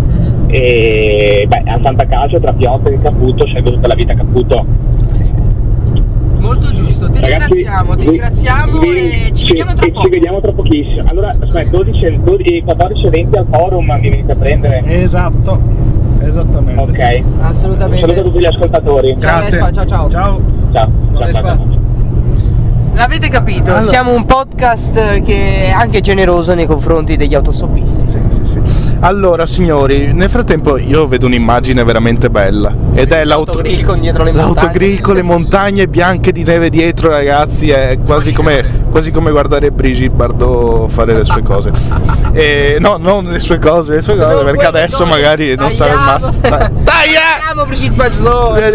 E beh, al fantacalcio tra Pionte e Caputo scelgo tutta la vita Caputo. Molto giusto, ti Ragazzi, ringraziamo, ti ringraziamo vi- e ci sì, vediamo tra poco. Ci vediamo tra pochissimo. Allora, aspetta, 12, 12, 14 e 20 al forum mi venite a prendere. Esatto, esattamente. Ok. Un Assolutamente. saluto a tutti gli ascoltatori. Ciao, Vespa, ciao, ciao. Ciao. Ciao. ciao, ciao, ciao. L'avete capito, Allora. siamo un podcast che è anche generoso nei confronti degli autostoppisti. Sì. Allora, signori, nel frattempo io vedo un'immagine veramente bella. Ed è l'auto- L'autogrill con dietro le montagne. L'autogrill con le montagne bianche di neve dietro, ragazzi, è quasi come quasi come guardare Brigitte Bardot fare le sue cose. E, no, non le sue cose, le sue cose, No, perché adesso cose. magari non sarà il massimo. Dai, dai, eh!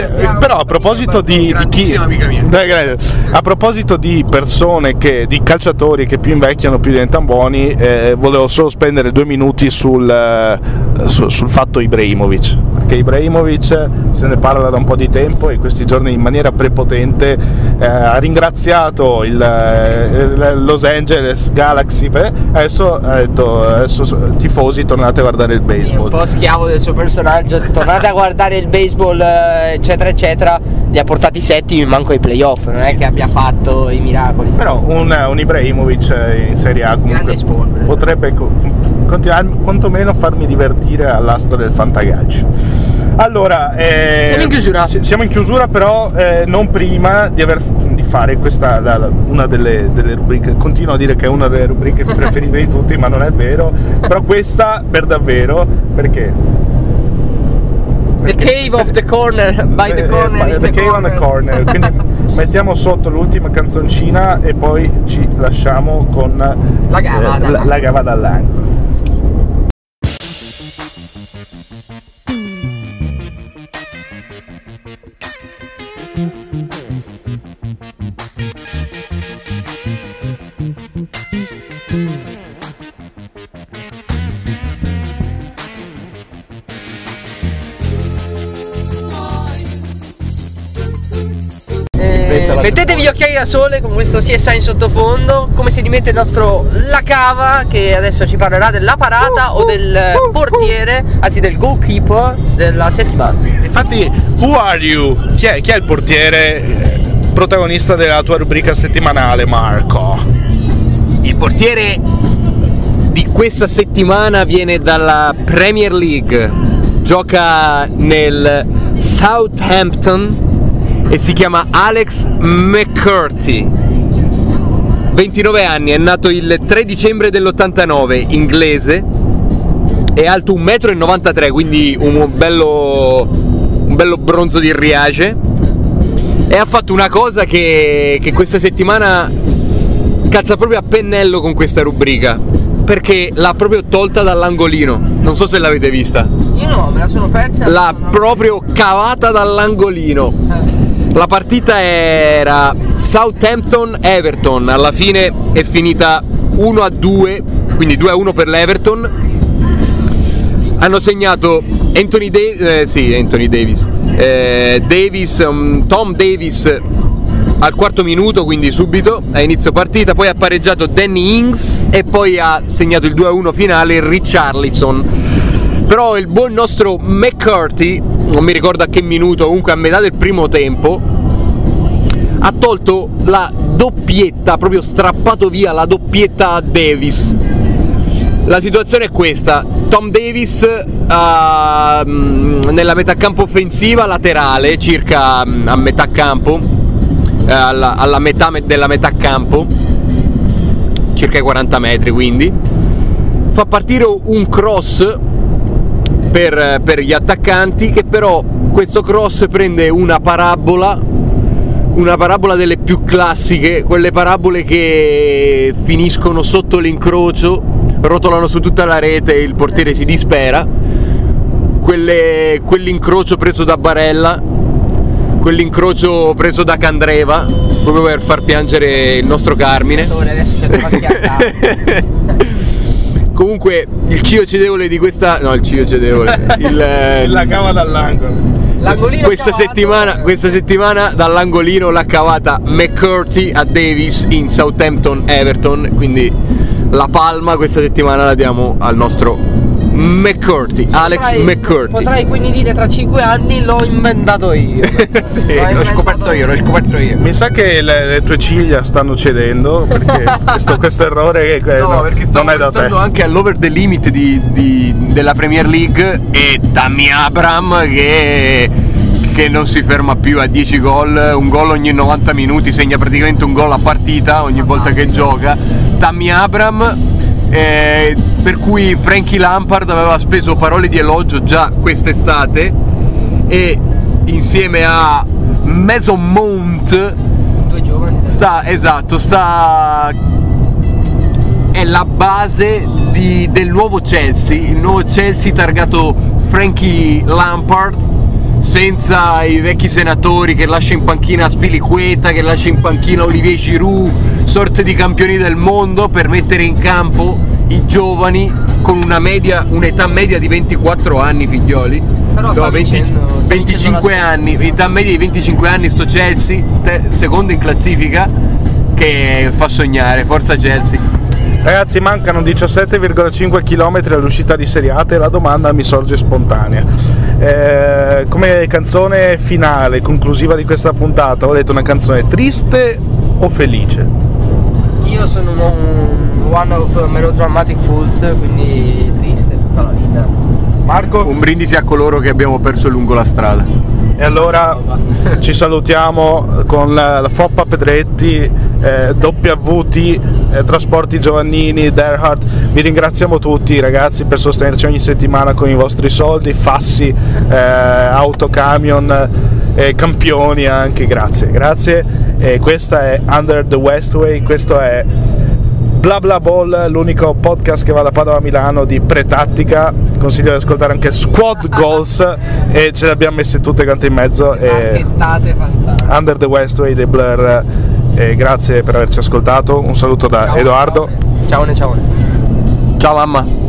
Eh. Però a proposito di, di chi a proposito di persone che di calciatori che più invecchiano più diventano buoni, eh, volevo solo spendere due minuti sul, eh, su- sul fatto Ibrahimovic. Perché Ibrahimovic se ne parla da un po' di tempo e questi giorni in maniera prepotente eh, ha ringraziato il, eh, il Los Angeles Galaxy. Adesso ha detto adesso tifosi tornate a guardare il Sì, baseball. un po' schiavo del suo personaggio. Tornate a guardare il baseball, eh, eccetera, eccetera. Li ha portati settimi, manco ai playoff. Non è che abbia fatto i miracoli. Però un, un Ibrahimovic in Serie A comunque potrebbe co- continuare quantomeno farmi divertire all'asta del fantacalcio. Allora, eh, Siamo in chiusura. si- Siamo in chiusura, però eh, non prima di, aver, di fare questa la- la- una delle, delle rubriche. Continuo a dire che è una delle rubriche preferite di tutti, ma non è vero. Però questa per davvero, perché? The Cave of the Corner, by the Eh, corner. eh, the the Cave on the Corner. Quindi mettiamo sotto l'ultima canzoncina e poi ci lasciamo con La gava eh, la, la gava dall'angolo. Mettetevi gli occhiali da sole con questo CSI in sottofondo, come si rimette il nostro La Cava che adesso ci parlerà della parata o del portiere, anzi del goalkeeper della settimana. Infatti, who are you? Chi è, chi è il portiere eh, protagonista della tua rubrica settimanale, Marco? Il portiere di questa settimana viene dalla Premier League, gioca nel Southampton e si chiama Alex McCurty. 29 anni, è nato il 3 dicembre dell'89, inglese, è alto 1,93 m, quindi un bello, un bello bronzo di Riage. E ha fatto una cosa che, che questa settimana calza proprio a pennello con questa rubrica. Perché l'ha proprio tolta dall'angolino. Non so se l'avete vista. Io no, me la sono persa. L'ha proprio cavata dall'angolino. La partita era Southampton-Everton. Alla fine è finita 1 a 2, quindi 2 a 1 per l'Everton. Hanno segnato Anthony, Da- eh, sì, Anthony Davis. Eh, Davis, um, Tom Davis al quarto minuto, quindi subito a inizio partita, poi ha pareggiato Danny Ings e poi ha segnato il 2-1 finale Richarlison. Però il buon nostro McCarthy, non mi ricordo a che minuto, comunque a metà del primo tempo, ha tolto la doppietta, proprio strappato via la doppietta a Davis. La situazione è questa, Tom Davis mm, nella metà campo offensiva laterale, circa mm, a metà campo, eh, alla, alla metà me- della metà campo, circa i 40 metri quindi, fa partire un cross per, per gli attaccanti che però questo cross prende una parabola una parabola delle più classiche, quelle parabole che finiscono sotto l'incrocio, rotolano su tutta la rete e il portiere si dispera, quelle- quell'incrocio preso da Barella, quell'incrocio preso da Candreva, proprio per far piangere il nostro Carmine. Adesso c'è. Comunque il cio cedevole di questa... no il cio cedevole, il, eh, La cava dall'angolo. L'angolino questa cavato, settimana, eh, questa settimana dall'angolino l'ha cavata McCurty a Davis in Southampton Everton, quindi la palma questa settimana la diamo al nostro McCurty, Alex potrai- McCurty. Potrai quindi dire tra 5 anni l'ho inventato io. sì, L'ho l'ho inventato scoperto io, l'ho scoperto io. Mi sa che le, le tue ciglia stanno cedendo perché questo, questo errore che, No, no, perché stavo non è da te. pensando anche all'over the limit di- di- della Premier League e Tammy Abram che, che non si ferma più a 10 gol, un gol ogni 90 minuti, segna praticamente un gol a partita ogni volta che gioca. Tammy Abram, eh, per cui Frankie Lampard aveva speso parole di elogio già quest'estate e insieme a Mason Mount Due giovani. sta, esatto, sta è la base di- del nuovo Chelsea, il nuovo Chelsea targato Frankie Lampard senza i vecchi senatori che lascia in panchina Spiliqueta, che lascia in panchina Olivier Giroud, sorte di campioni del mondo per mettere in campo i giovani con una media, un'età media di 24 anni figlioli. Però sta 20 vincendo- sta 25 vincendo la anni, età media di 25 anni sto Chelsea, te- secondo in classifica, che fa sognare, forza Chelsea. Ragazzi, mancano 17,5 km all'uscita di Seriate e la domanda mi sorge spontanea. Eh, come canzone finale, conclusiva di questa puntata, volete una canzone triste o felice? Io sono un one of melodramatic fools, quindi triste tutta la vita. Marco? Un brindisi a coloro che abbiamo perso lungo la strada. E allora ci salutiamo con la, la Foppa Pedretti, eh, WVT, eh, Trasporti Giovannini, Derhard. Vi ringraziamo tutti ragazzi per sostenerci ogni settimana con i vostri soldi, fassi, eh, autocamion, eh, campioni anche, grazie. Grazie. E questa è Under the Westway, questo è Bla Bla Ball, l'unico podcast che va da Padova a Milano di pretattica. Consiglio di ascoltare anche Squad Goals e ce le abbiamo messe tutte quante in mezzo. E. Under the Westway dei Blur. E grazie per averci ascoltato. Un saluto da Ciao, Edoardo. Ciao, ciao. Ciao mamma.